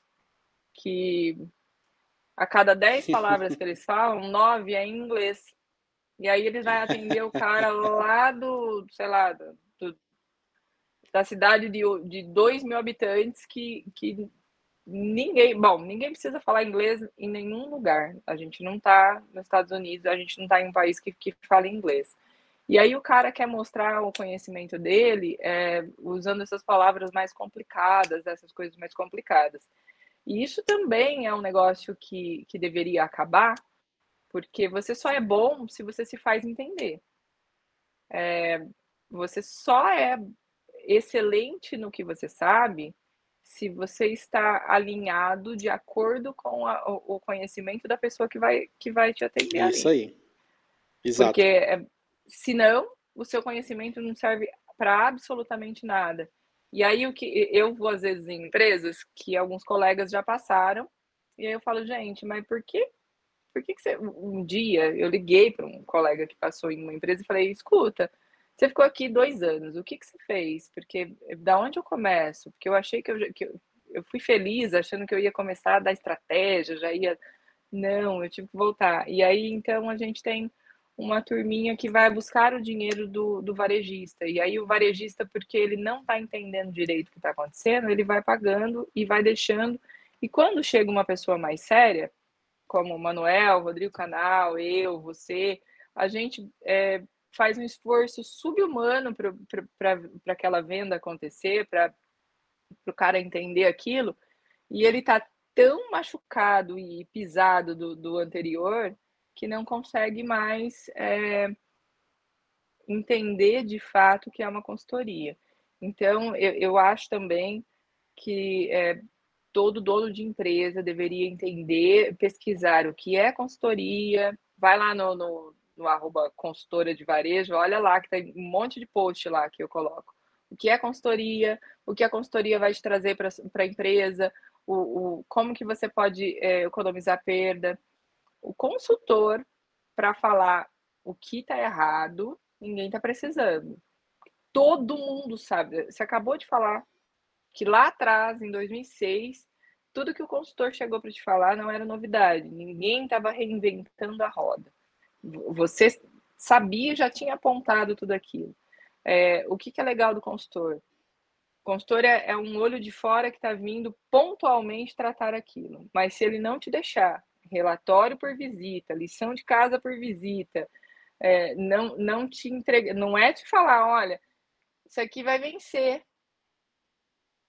que a cada dez palavras que eles falam, nove é em inglês. E aí ele vai atender o cara lá do, sei lá, do, da cidade de, de 2 mil habitantes que, que ninguém, bom, ninguém precisa falar inglês em nenhum lugar. A gente não está nos Estados Unidos, a gente não está em um país que, que fala inglês. E aí o cara quer mostrar o conhecimento dele é, usando essas palavras mais complicadas, essas coisas mais complicadas. E isso também é um negócio que, que deveria acabar, porque você só é bom se você se faz entender. É, você só é excelente no que você sabe se você está alinhado de acordo com a, o conhecimento da pessoa que vai, que vai te atender. Isso ali. aí. Exato. Porque é, Senão, o seu conhecimento não serve para absolutamente nada. E aí o que eu vou às vezes em empresas que alguns colegas já passaram, e aí eu falo, gente, mas por que por que, que você um dia eu liguei para um colega que passou em uma empresa e falei, escuta, você ficou aqui dois anos, o que, que você fez? Porque da onde eu começo? Porque eu achei que eu, que eu, eu fui feliz achando que eu ia começar a dar estratégia, já ia. Não, eu tive que voltar. E aí então a gente tem uma turminha que vai buscar o dinheiro do, do varejista. E aí o varejista, porque ele não está entendendo direito o que está acontecendo, ele vai pagando e vai deixando. E quando chega uma pessoa mais séria, como o Manuel, Rodrigo Canal, eu, você, a gente é, faz um esforço subhumano para aquela venda acontecer, para o cara entender aquilo, e ele está tão machucado e pisado do, do anterior que não consegue mais é, entender de fato que é uma consultoria. Então, eu, eu acho também que é, todo dono de empresa deveria entender, pesquisar o que é consultoria, vai lá no, no, no arroba consultora de varejo, olha lá que tem um monte de post lá que eu coloco. O que é consultoria, o que a consultoria vai te trazer para a empresa, o, o, como que você pode é, economizar perda. O consultor, para falar o que está errado, ninguém está precisando. Todo mundo sabe. Você acabou de falar que lá atrás, em 2006, tudo que o consultor chegou para te falar não era novidade. Ninguém estava reinventando a roda. Você sabia, já tinha apontado tudo aquilo. É, o que, que, é legal do consultor? O consultor é, é um olho de fora que está vindo pontualmente tratar aquilo. Mas se ele não te deixar relatório por visita, lição de casa por visita, é, não, não te entrega, não é te falar, olha, isso aqui vai vencer.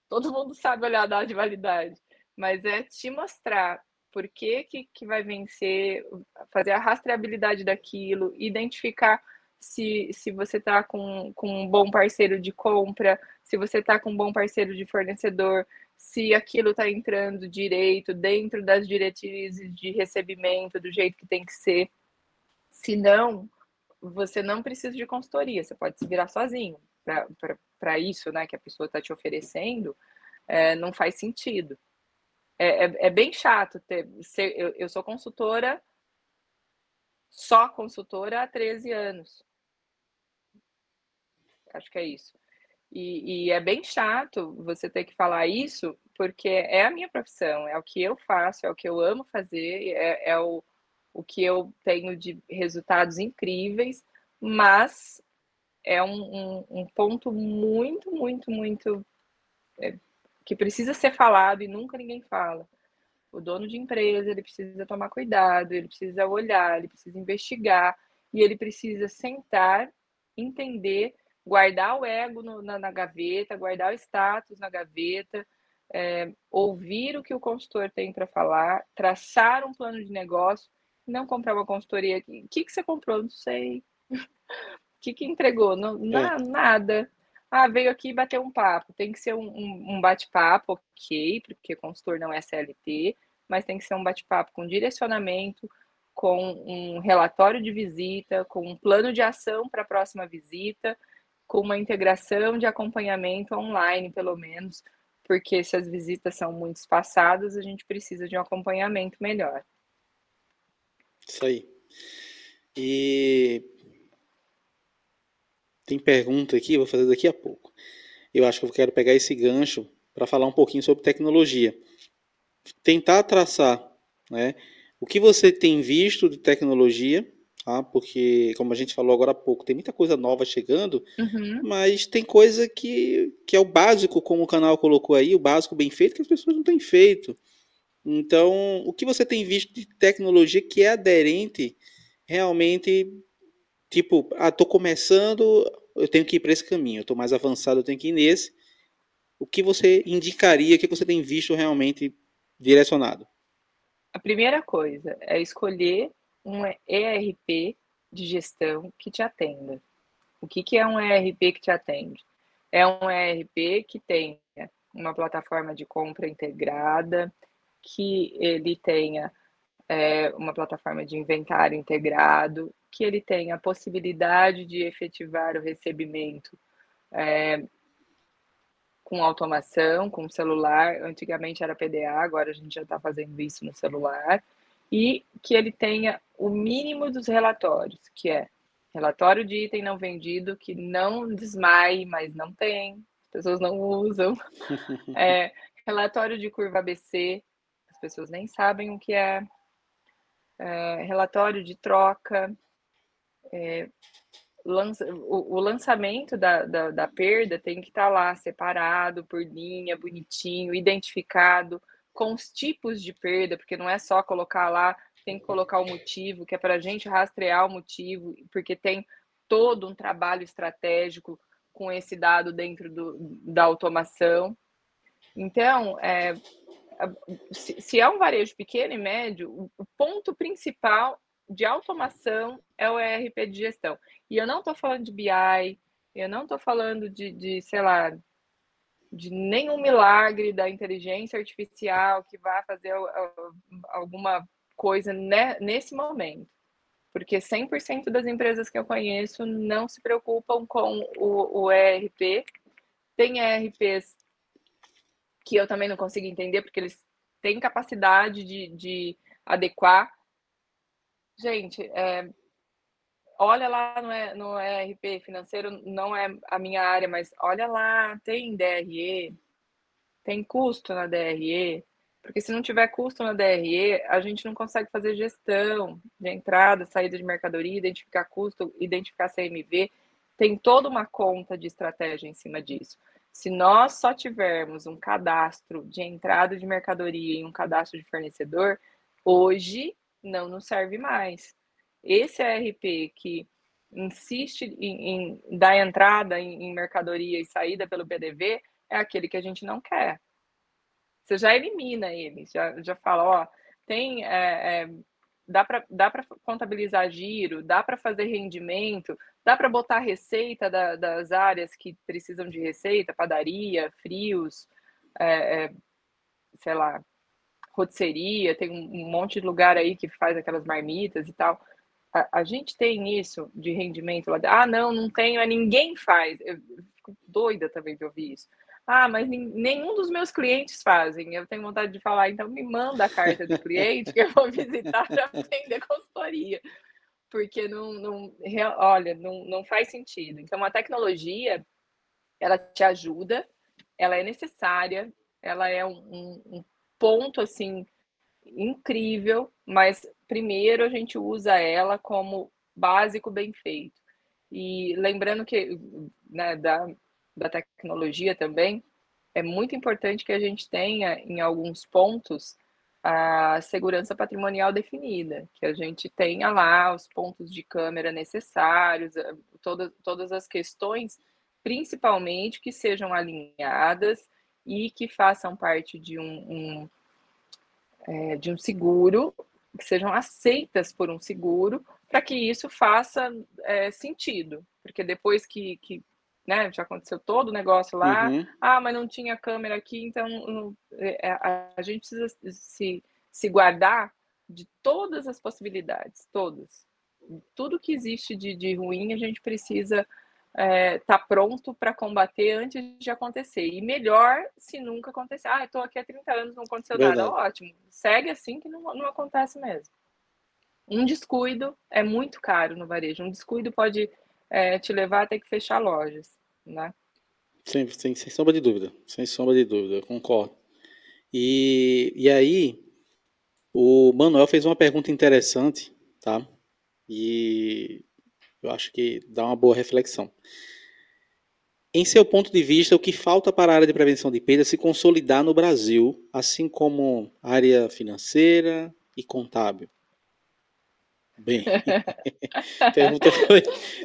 Todo mundo sabe olhar a data de validade, mas é te mostrar por que, que, que vai vencer, fazer a rastreabilidade daquilo, identificar se, se você está com, com um bom parceiro de compra, se você está com um bom parceiro de fornecedor, se aquilo está entrando direito, dentro das diretrizes de recebimento, do jeito que tem que ser. Se não, você não precisa de consultoria, você pode se virar sozinho. Para isso né, que a pessoa está te oferecendo, é, não faz sentido é, é, é bem chato ter. Ser, eu, eu sou consultora, só consultora há 13 anos. Acho que é isso. E, e, é bem chato você ter que falar isso, porque é a minha profissão, é o que eu faço, é o que eu amo fazer, é, é o, o que eu tenho de resultados incríveis, mas é um, um, um ponto muito, muito, muito é, que precisa ser falado e nunca ninguém fala. O dono de empresa, ele precisa tomar cuidado, ele precisa olhar, ele precisa investigar e ele precisa sentar, entender, guardar o ego no, na, na, gaveta, guardar o status na gaveta, é, ouvir o que o consultor tem para falar, traçar um plano de negócio, não comprar uma consultoria. O que, que você comprou? Não sei. O que, que entregou? Não, é. Nada. Ah, veio aqui bater um papo. Tem que ser um, um, um bate-papo, ok, porque consultor não é CLT, mas tem que ser um bate-papo com direcionamento, com um relatório de visita, com um plano de ação para a próxima visita, com uma integração de acompanhamento online, pelo menos, porque se as visitas são muito espaçadas, a gente precisa de um acompanhamento melhor. Isso aí. E tem pergunta aqui, vou fazer daqui a pouco. Eu acho que eu quero pegar esse gancho para falar um pouquinho sobre tecnologia. Tentar traçar né, o que você tem visto de tecnologia, tá? porque, como a gente falou agora há pouco, tem muita coisa nova chegando, uhum. mas tem coisa que, que é o básico, como o canal colocou aí, o básico bem feito, que as pessoas não têm feito. Então, o que você tem visto de tecnologia que é aderente realmente tipo, ah, tô começando, eu tenho que ir para esse caminho, eu tô mais avançado, eu tenho que ir nesse. O que você indicaria, o que você tem visto realmente direcionado? A primeira coisa é escolher um ERP de gestão que te atenda. O que, que é um ERP que te atende? É um ERP que tenha uma plataforma de compra integrada, que ele tenha é, uma plataforma de inventário integrado, que ele tenha a possibilidade de efetivar o recebimento é, com automação, com celular. Antigamente era PDA, agora a gente já está fazendo isso no celular. E que ele tenha o mínimo dos relatórios, que é relatório de item não vendido, que não desmaie, mas não tem, as pessoas não usam. É, relatório de curva ABC, as pessoas nem sabem o que é. é relatório de troca, é, lança, o, o, lançamento da, da, da, perda tem que estar tá lá separado por linha, bonitinho, identificado com os tipos de perda, porque não é só colocar lá, tem que colocar o motivo, que é para a gente rastrear o motivo, porque tem todo um trabalho estratégico com esse dado dentro do, da automação. Então, é, se, se é um varejo pequeno e médio, o ponto principal de automação é o ERP de gestão. E eu não estou falando de BI, eu não estou falando de, de, sei lá, de nenhum milagre da inteligência artificial que vai fazer alguma coisa nesse momento. Porque 100% das empresas que eu conheço não se preocupam com o, o ERP. Tem ERPs que eu também não consigo entender, porque eles têm capacidade de, de adequar. Gente, é, olha lá no, no ERP financeiro, não é a minha área, mas olha lá, tem DRE, tem custo na DRE, porque se não tiver custo na DRE, a gente não consegue fazer gestão de entrada, saída de mercadoria, identificar custo, identificar CMV, tem toda uma conta de estratégia em cima disso. Se nós só tivermos um cadastro de entrada de mercadoria e um cadastro de fornecedor, hoje não nos serve mais. Esse ERP que insiste em, em dar entrada em, em, mercadoria e saída pelo PDV é aquele que a gente não quer. Você já elimina ele, já, já fala, ó, tem, é, é, dá para dá contabilizar giro, dá para fazer rendimento, dá para botar receita da, das áreas que precisam de receita, padaria, frios, é, é sei lá, rotisserie, tem um, monte de lugar aí que faz aquelas marmitas e tal a, a, gente tem isso de rendimento lá. Ah, não, não tenho, ninguém faz. Eu fico doida também de ouvir isso. Ah, mas nenhum dos meus clientes fazem. Eu tenho vontade de falar, então me manda a carta do cliente que eu vou visitar para vender consultoria. Porque não, não olha, não, não faz sentido. Então, a tecnologia, ela te ajuda, ela é necessária, ela é um, um ponto, assim, incrível, mas primeiro a gente usa ela como básico bem feito. E lembrando que né, da, da tecnologia também, é muito importante que a gente tenha, em alguns pontos, a segurança patrimonial definida, que a gente tenha lá os pontos de câmera necessários, eh, todas, todas as questões, principalmente que sejam alinhadas e que façam parte de um, um é, de um seguro, que sejam aceitas por um seguro, para que isso faça é, sentido. Porque depois que, que né, já aconteceu todo o negócio lá, uhum. ah, mas não tinha câmera aqui, então não, é, a, a gente precisa se, se guardar de todas as possibilidades, todas. Tudo que existe de, de ruim, a gente precisa é, tá pronto para combater antes de acontecer. E melhor se nunca acontecer. Ah, estou aqui há 30 anos, não aconteceu Verdade. nada. Ótimo. Segue assim que não, não acontece mesmo. Um descuido é muito caro no varejo. Um descuido pode é, te levar a ter que fechar lojas, né? Sem, sem, sem sombra de dúvida. Sem sombra de dúvida, concordo. E, e aí, o Manuel fez uma pergunta interessante, tá? E eu acho que dá uma boa reflexão. Em seu ponto de vista, o que falta para a área de prevenção de perda se consolidar no Brasil, assim como área financeira e contábil? Bem, pergunta,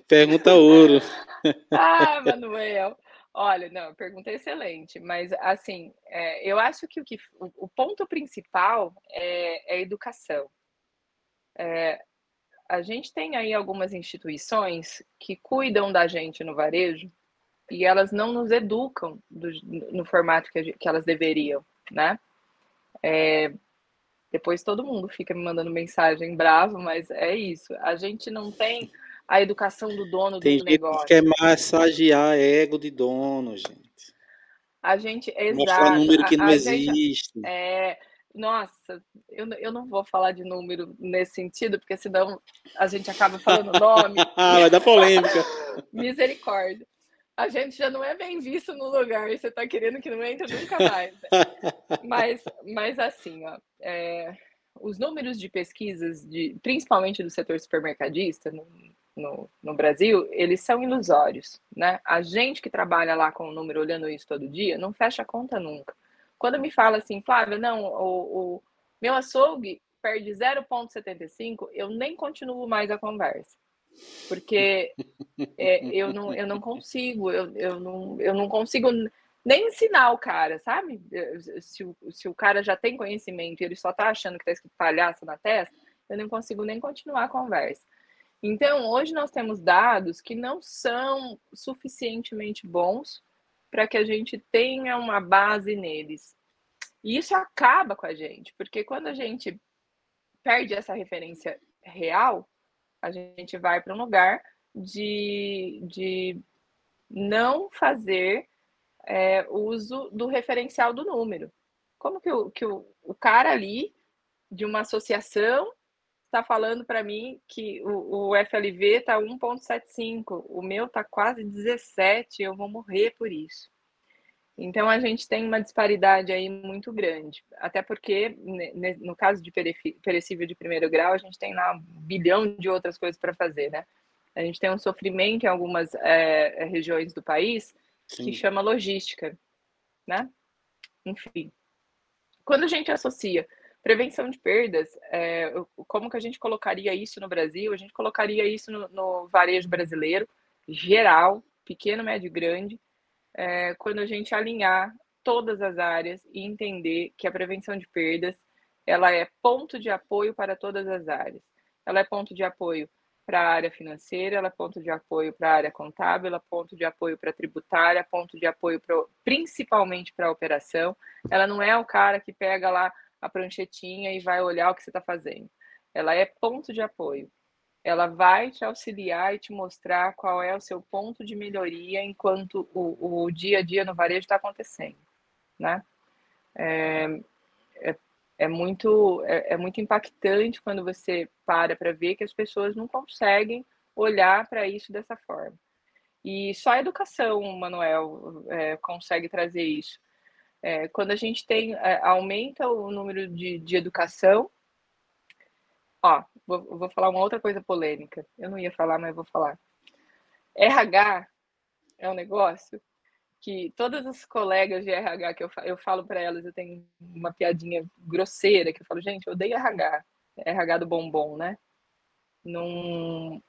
pergunta ouro. ah, Manuel. Olha, não, pergunta excelente, mas assim, é, eu acho que o, que o, ponto principal é, é educação. É, a gente tem aí algumas instituições que cuidam da gente no varejo e elas não nos educam do, no formato que, gente, que, elas deveriam, né? É, depois todo mundo fica me mandando mensagem bravo, mas é isso. A gente não tem a educação do dono tem do negócio. Tem gente que quer massagear ego de dono, gente. A gente, exato. Mostrar número que não a existe. Gente, é, nossa, eu, eu não vou falar de número nesse sentido, porque senão a gente acaba falando nome. ah, vai dar polêmica. Misericórdia. A gente já não é bem visto no lugar e você está querendo que não entre nunca mais. Mas, mas assim, ó, é, os números de pesquisas, de, principalmente do setor supermercadista no, no, no, Brasil, eles são ilusórios. Né? A gente que trabalha lá com o número olhando isso todo dia não fecha a conta nunca. Quando me fala assim, Flávia, não, o, o meu açougue perde 0,75, eu nem continuo mais a conversa. Porque é, eu, não, eu não consigo, eu, eu, não, eu não consigo nem ensinar o cara, sabe? Se, se o cara já tem conhecimento e ele só tá achando que tá escrito palhaço na testa, eu não consigo nem continuar a conversa. Então, hoje nós temos dados que não são suficientemente bons para que a gente tenha uma base neles. E isso acaba com a gente, porque quando a gente perde essa referência real, a gente vai para um lugar de, de não fazer é, uso do referencial do número. Como que o, que o, o cara ali de uma associação está falando para mim que o, o FLV está 1,75, o meu está quase 17, eu vou morrer por isso. Então a gente tem uma disparidade aí muito grande, até porque no caso de perecível de primeiro grau a gente tem lá um bilhão de outras coisas para fazer, né? A gente tem um sofrimento em algumas é, regiões do país Sim. que chama logística, né? Enfim, quando a gente associa prevenção de perdas, é, como que a gente colocaria isso no Brasil? A gente colocaria isso no, no varejo brasileiro, geral, pequeno, médio e grande, é, quando a gente alinhar todas as áreas e entender que a prevenção de perdas ela é ponto de apoio para todas as áreas. Ela é ponto de apoio para a área financeira, ela é ponto de apoio para a área contábil, ela é ponto de apoio para a tributária, ponto de apoio principalmente para a operação. Ela não é o cara que pega lá a pranchetinha e vai olhar o que você está fazendo. Ela é ponto de apoio. Ela vai te auxiliar e te mostrar qual é o seu ponto de melhoria enquanto o, o dia a dia no varejo está acontecendo, né? É, é, é muito, é, é, muito impactante quando você para para ver que as pessoas não conseguem olhar para isso dessa forma. E só a educação, Manuel, é, consegue trazer isso. É, quando a gente tem é, aumenta o número de, de educação, ó, vou, vou falar uma outra coisa polêmica. Eu não ia falar, mas vou falar. RH é um negócio que todas as colegas de RH que eu, eu falo para elas, eu tenho uma piadinha grosseira que eu falo, gente, eu odeio RH, RH do bombom, né? Não,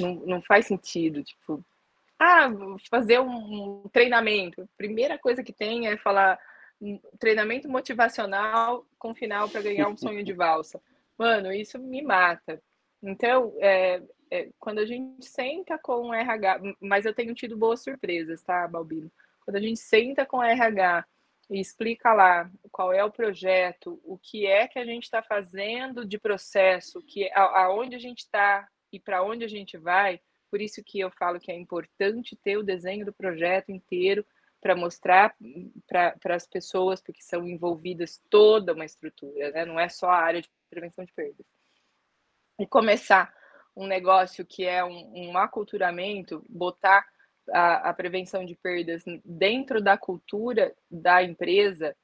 não, não faz sentido, tipo, ah, fazer um treinamento. Primeira coisa que tem é falar um treinamento motivacional com final para ganhar um sonho de valsa. Mano, isso me mata. Então, é, é, quando a gente senta com o RH, mas eu tenho tido boas surpresas, tá, Balbino? Quando a gente senta com o RH e explica lá qual é o projeto, o que é que a gente está fazendo de processo, que aonde a gente está e para onde a gente vai, por isso que eu falo que é importante ter o desenho do projeto inteiro para mostrar para as pessoas, porque são envolvidas toda uma estrutura, né? não é só a área de prevenção de perdas. E começar um negócio que é um, um aculturamento, botar a, a, prevenção de perdas dentro da cultura da empresa,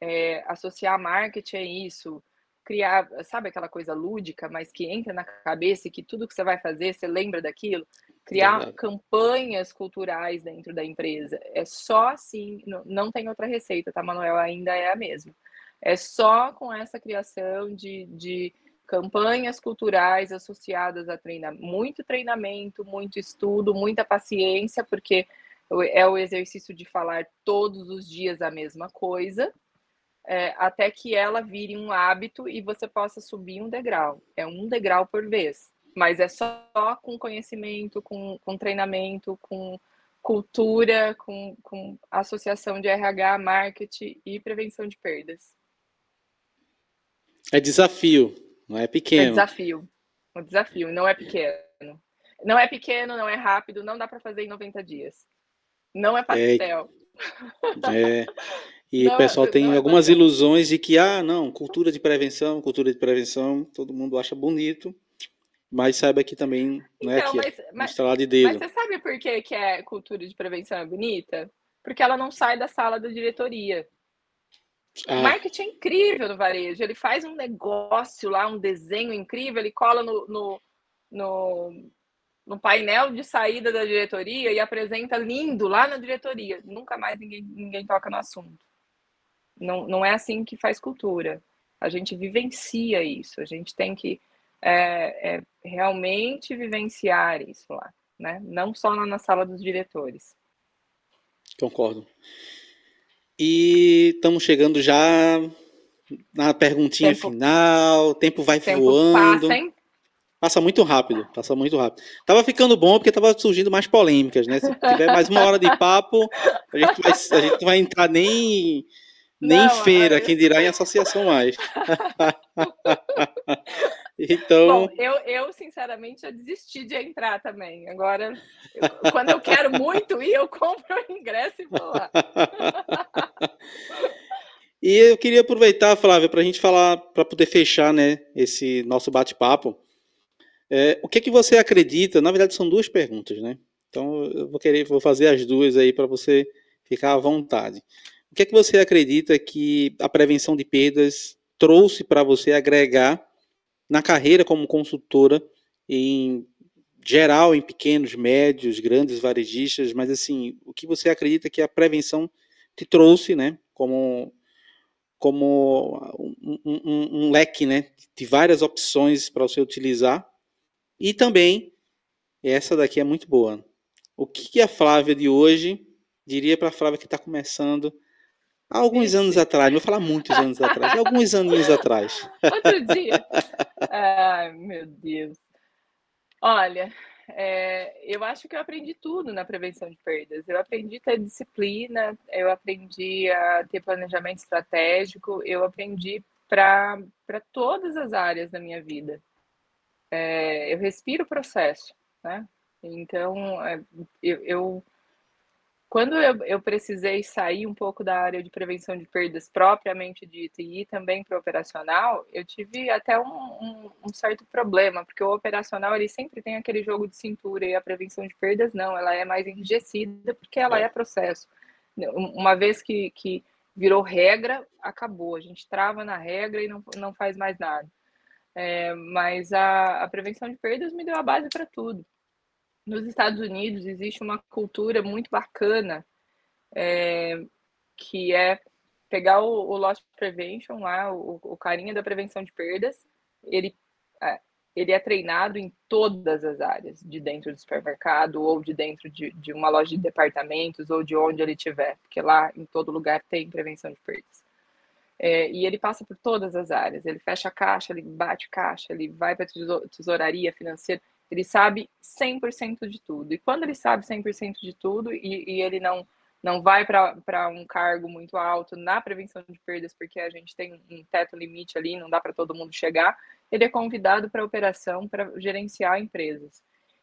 é, associar marketing a isso, criar, sabe aquela coisa lúdica, mas que entra na cabeça e que tudo que você vai fazer, você lembra daquilo? Criar campanhas culturais dentro da empresa. É só assim, não tem outra receita, tá, Manuel? Ainda é a mesma. É só com essa criação de, de campanhas culturais associadas a treinamento, muito treinamento, muito estudo, muita paciência, porque é o exercício de falar todos os dias a mesma coisa, é, até que ela vire um hábito e você possa subir um degrau. É um degrau por vez, mas é só com conhecimento, com, com treinamento, com cultura, com, com associação de RH, marketing e prevenção de perdas. É desafio, não é pequeno. É desafio. Um desafio, não é pequeno. Não é pequeno, não é rápido, não dá para fazer em 90 dias. Não é pastel. É, é. E não, o pessoal tem algumas ilusões de que, ah, não, cultura de prevenção, cultura de prevenção, todo mundo acha bonito, mas saiba que também não é então, aqui, mas, mas, de dedo. Mas você sabe por que, que é cultura de prevenção é bonita? Porque ela não sai da sala da diretoria. Ah. O marketing é incrível no varejo. Ele faz um negócio lá, um desenho incrível, ele cola no, no, no, no painel de saída da diretoria e apresenta lindo lá na diretoria. Nunca mais ninguém, ninguém toca no assunto. Não, não é assim que faz cultura. A gente vivencia isso, a gente tem que é, é, realmente vivenciar isso lá, né? Não só na sala dos diretores. Concordo. E estamos chegando já na perguntinha tempo, final, o tempo vai tempo voando. Passa, hein? Passa muito rápido, passa muito rápido. Tava ficando bom porque tava surgindo mais polêmicas, né? Se tiver mais uma hora de papo, a gente vai, a gente vai entrar nem, nem não, feira, quem dirá em associação mais. então. Bom, eu, eu, sinceramente, já desisti de entrar também. Agora, eu, quando eu quero muito ir, eu compro o ingresso e vou lá. E eu queria aproveitar, Flávia, para a gente falar, para poder fechar né, esse nosso bate-papo. É, o que, que você acredita? Na verdade, são duas perguntas, né? Então, eu vou querer, vou fazer as duas aí para você ficar à vontade. O que é que você acredita que a prevenção de perdas trouxe para você agregar na carreira como consultora em geral, em pequenos, médios, grandes varejistas, mas assim, o que você acredita que a prevenção te trouxe, né, como como um, um, um leque, né, de várias opções para você utilizar e também, essa daqui é muito boa. O que a Flávia de hoje diria para a Flávia que está começando há alguns anos atrás, não vou falar muitos anos atrás, alguns aninhos atrás. Outro dia. Ai, meu Deus. Olha, é, eu acho que eu aprendi tudo na prevenção de perdas. Eu aprendi a ter disciplina, eu aprendi a ter planejamento estratégico, eu aprendi para todas as áreas da minha vida é, eu respiro o processo, né? Então, é, eu, eu, quando eu, eu, precisei sair um pouco da área de prevenção de perdas propriamente dita e ir também para o operacional, eu tive até um, um, um, certo problema, porque o operacional ele sempre tem aquele jogo de cintura e a prevenção de perdas não, ela é mais enrijecida porque ela é, é processo. Uma vez que, que virou regra, acabou, a gente trava na regra e não, não faz mais nada. É, mas a, a prevenção de perdas me deu a base para tudo. Nos Estados Unidos existe uma cultura muito bacana é, que é pegar o, o loss prevention lá, o, o, carinha da prevenção de perdas, ele é, ele é treinado em todas as áreas, de dentro do supermercado, ou de dentro de, de uma loja de departamentos, ou de onde ele estiver, porque lá em todo lugar tem prevenção de perdas. É, e ele passa por todas as áreas. Ele fecha a caixa, ele bate caixa, ele vai para a tesouraria financeira. Ele sabe 100% de tudo. E quando ele sabe 100% de tudo e, e ele não, não vai para um cargo muito alto na prevenção de perdas, porque a gente tem um teto limite ali, não dá para todo mundo chegar, ele é convidado para operação para gerenciar empresas.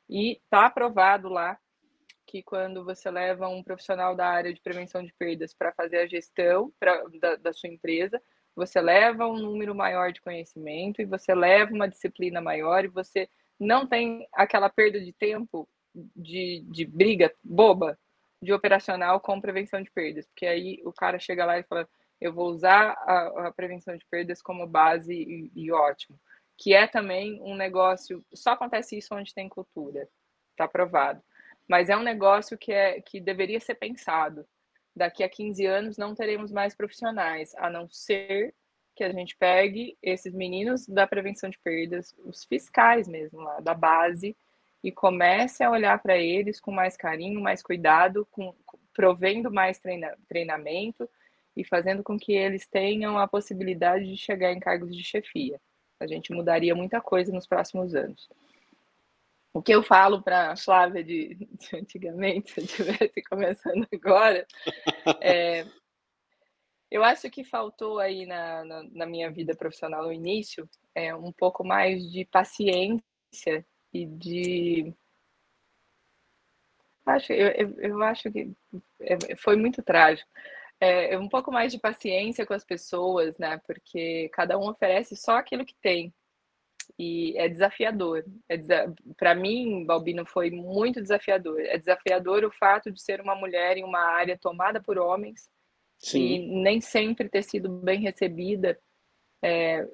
E está aprovado lá que quando você leva um profissional da área de prevenção de perdas para fazer a gestão pra, da, da sua empresa, você leva um número maior de conhecimento e você leva uma disciplina maior e você não tem aquela perda de tempo de, de briga boba de operacional com prevenção de perdas, porque aí o cara chega lá e fala, eu vou usar a, a prevenção de perdas como base e, e, ótimo, que é também um negócio, só acontece isso onde tem cultura, tá provado mas é um negócio que, é, que deveria ser pensado. Daqui a 15 anos não teremos mais profissionais, a não ser que a gente pegue esses meninos da prevenção de perdas, os fiscais mesmo lá, da base, e comece a olhar para eles com mais carinho, mais cuidado, com, provendo mais treina, treinamento e fazendo com que eles tenham a possibilidade de chegar em cargos de chefia. A gente mudaria muita coisa nos próximos anos. O que eu falo para a Flávia de, de, antigamente, se eu estivesse começando agora, é, eu acho que faltou aí na, na, na, minha vida profissional no início é, um pouco mais de paciência e de. Acho, eu, eu, eu acho que é, foi muito trágico. É, um pouco mais de paciência com as pessoas, né? Porque cada um oferece só aquilo que tem e é desafiador. É desa... Para mim, Balbino, foi muito desafiador. É desafiador o fato de ser uma mulher em uma área tomada por homens Sim. e nem sempre ter sido bem recebida é,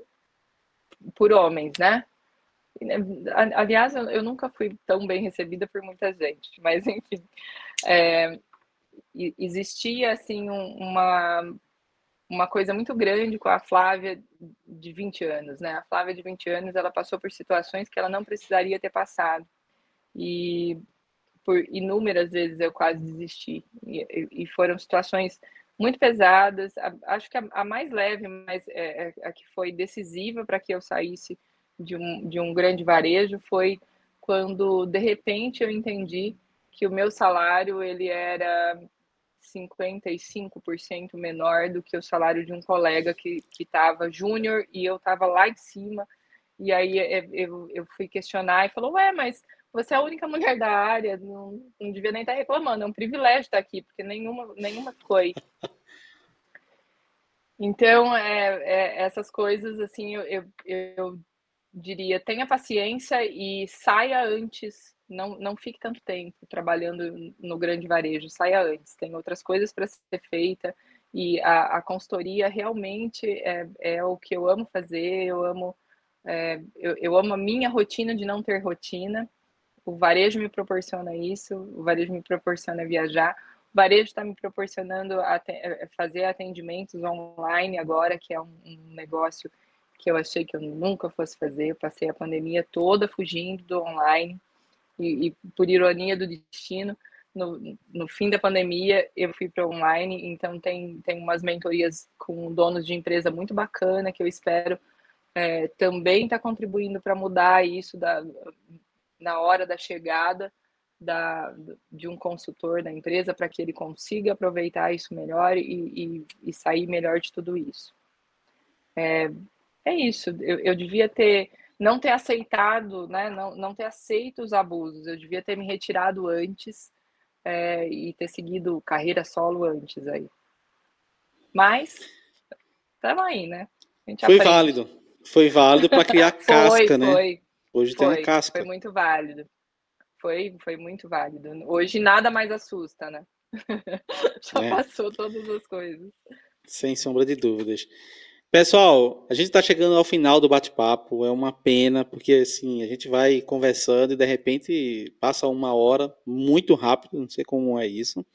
por homens, né? aliás, eu nunca fui tão bem recebida por muita gente, mas enfim, é, existia assim uma uma coisa muito grande com a Flávia de 20 anos, né? A Flávia de 20 anos, ela passou por situações que ela não precisaria ter passado. E por inúmeras vezes eu quase desisti. E, e foram situações muito pesadas. Acho que a, a mais leve, mas é, é, a que foi decisiva para que eu saísse de um, de um grande varejo foi quando de repente eu entendi que o meu salário ele era 55% menor do que o salário de um colega que estava júnior e eu estava lá em cima. E aí é, eu, eu fui questionar e falou, ué, mas você é a única mulher da área, não, não devia nem estar reclamando, é um privilégio estar aqui, porque nenhuma, nenhuma foi. Então, é, é, essas coisas, assim, eu, eu, eu diria, tenha paciência e saia antes, não, não fique tanto tempo trabalhando no grande varejo, saia antes, tem outras coisas para ser feita, e a, a consultoria realmente é, é o que eu amo fazer, eu amo, é, eu, eu amo a minha rotina de não ter rotina, o varejo me proporciona isso, o varejo me proporciona viajar, o varejo está me proporcionando é, fazer atendimentos online agora, que é um, um negócio que eu achei que eu nunca fosse fazer. Eu passei a pandemia toda fugindo do online e, e por ironia do destino, no, no fim da pandemia eu fui para online. Então tem tem umas mentorias com donos de empresa muito bacana que eu espero é, também estar tá contribuindo para mudar isso da na hora da chegada da, de um consultor da empresa para que ele consiga aproveitar isso melhor e, e, e sair melhor de tudo isso. É, é isso, eu, eu devia ter não ter aceitado, né, não, não ter aceito os abusos, eu devia ter me retirado antes é, e ter seguido carreira solo antes aí. Mas, estamos aí, né? Foi aprende. válido, foi válido para criar casca, foi, né? Foi, Hoje foi, tem uma casca. Foi muito válido. Foi, foi muito válido. Hoje nada mais assusta, né? Já é. passou todas as coisas. Sem sombra de dúvidas. Pessoal, a gente está chegando ao final do bate-papo. É uma pena, porque assim, a gente vai conversando e de repente passa uma hora muito rápido, não sei como é isso,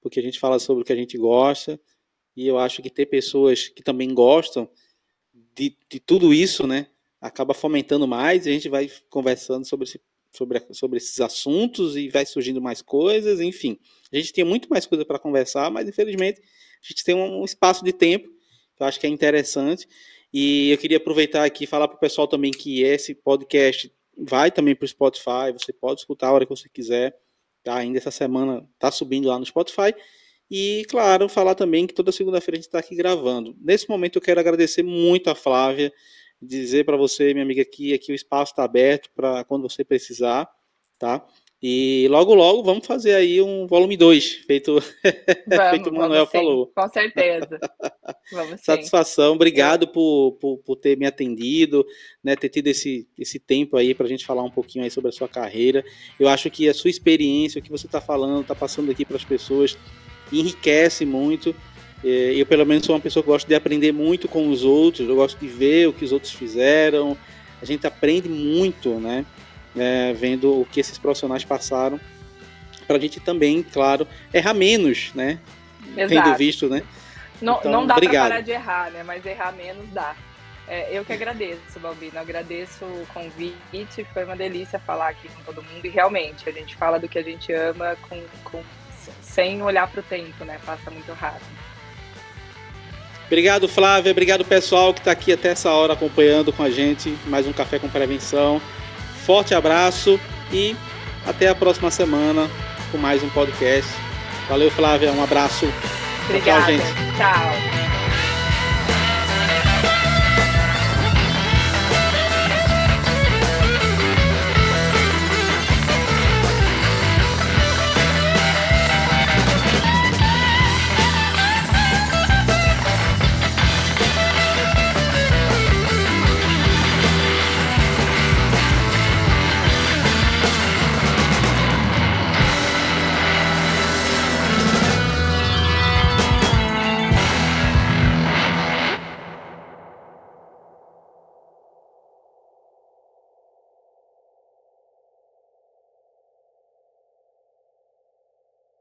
porque a gente fala sobre o que a gente gosta, e eu acho que ter pessoas que também gostam de, de tudo isso, né? Acaba fomentando mais e a gente vai conversando sobre, esse, sobre, sobre esses assuntos e vai surgindo mais coisas, enfim. A gente tem muito mais coisa para conversar, mas infelizmente a gente tem um espaço de tempo que eu acho que é interessante. E eu queria aproveitar aqui e falar para o pessoal também que esse podcast vai também para o Spotify, você pode escutar a hora que você quiser. Tá? Ainda essa semana está subindo lá no Spotify. E, claro, falar também que toda segunda-feira a gente está aqui gravando. Nesse momento eu quero agradecer muito a Flávia dizer para você, minha amiga, que aqui o espaço está aberto para quando você precisar, tá? E logo, logo vamos fazer aí um volume 2, feito, vamos, feito o Manuel sim, falou. Com certeza. Vamos Satisfação, obrigado por, por, por, ter me atendido, né, ter tido esse, esse tempo aí para a gente falar um pouquinho aí sobre a sua carreira. Eu acho que a sua experiência, o que você está falando, está passando aqui para as pessoas, enriquece muito. É, eu, pelo menos, sou uma pessoa que gosta de aprender muito com os outros, eu gosto de ver o que os outros fizeram. A gente aprende muito, né? É, vendo o que esses profissionais passaram. Para a gente também, claro, errar menos, né? Exato. Tendo visto, né? Não, então, não dá para parar de errar, né? Mas errar menos dá. É, eu que agradeço, Balbino. Agradeço o convite. Foi uma delícia falar aqui com todo mundo. E realmente, a gente fala do que a gente ama com, com sem olhar para o tempo, né? Passa muito rápido. Obrigado, Flávia. Obrigado, pessoal, que está aqui até essa hora acompanhando com a gente. Mais um Café com Prevenção. Forte abraço e até a próxima semana com mais um podcast. Valeu, Flávia. Um abraço. Obrigada. Tchau, gente. Tchau.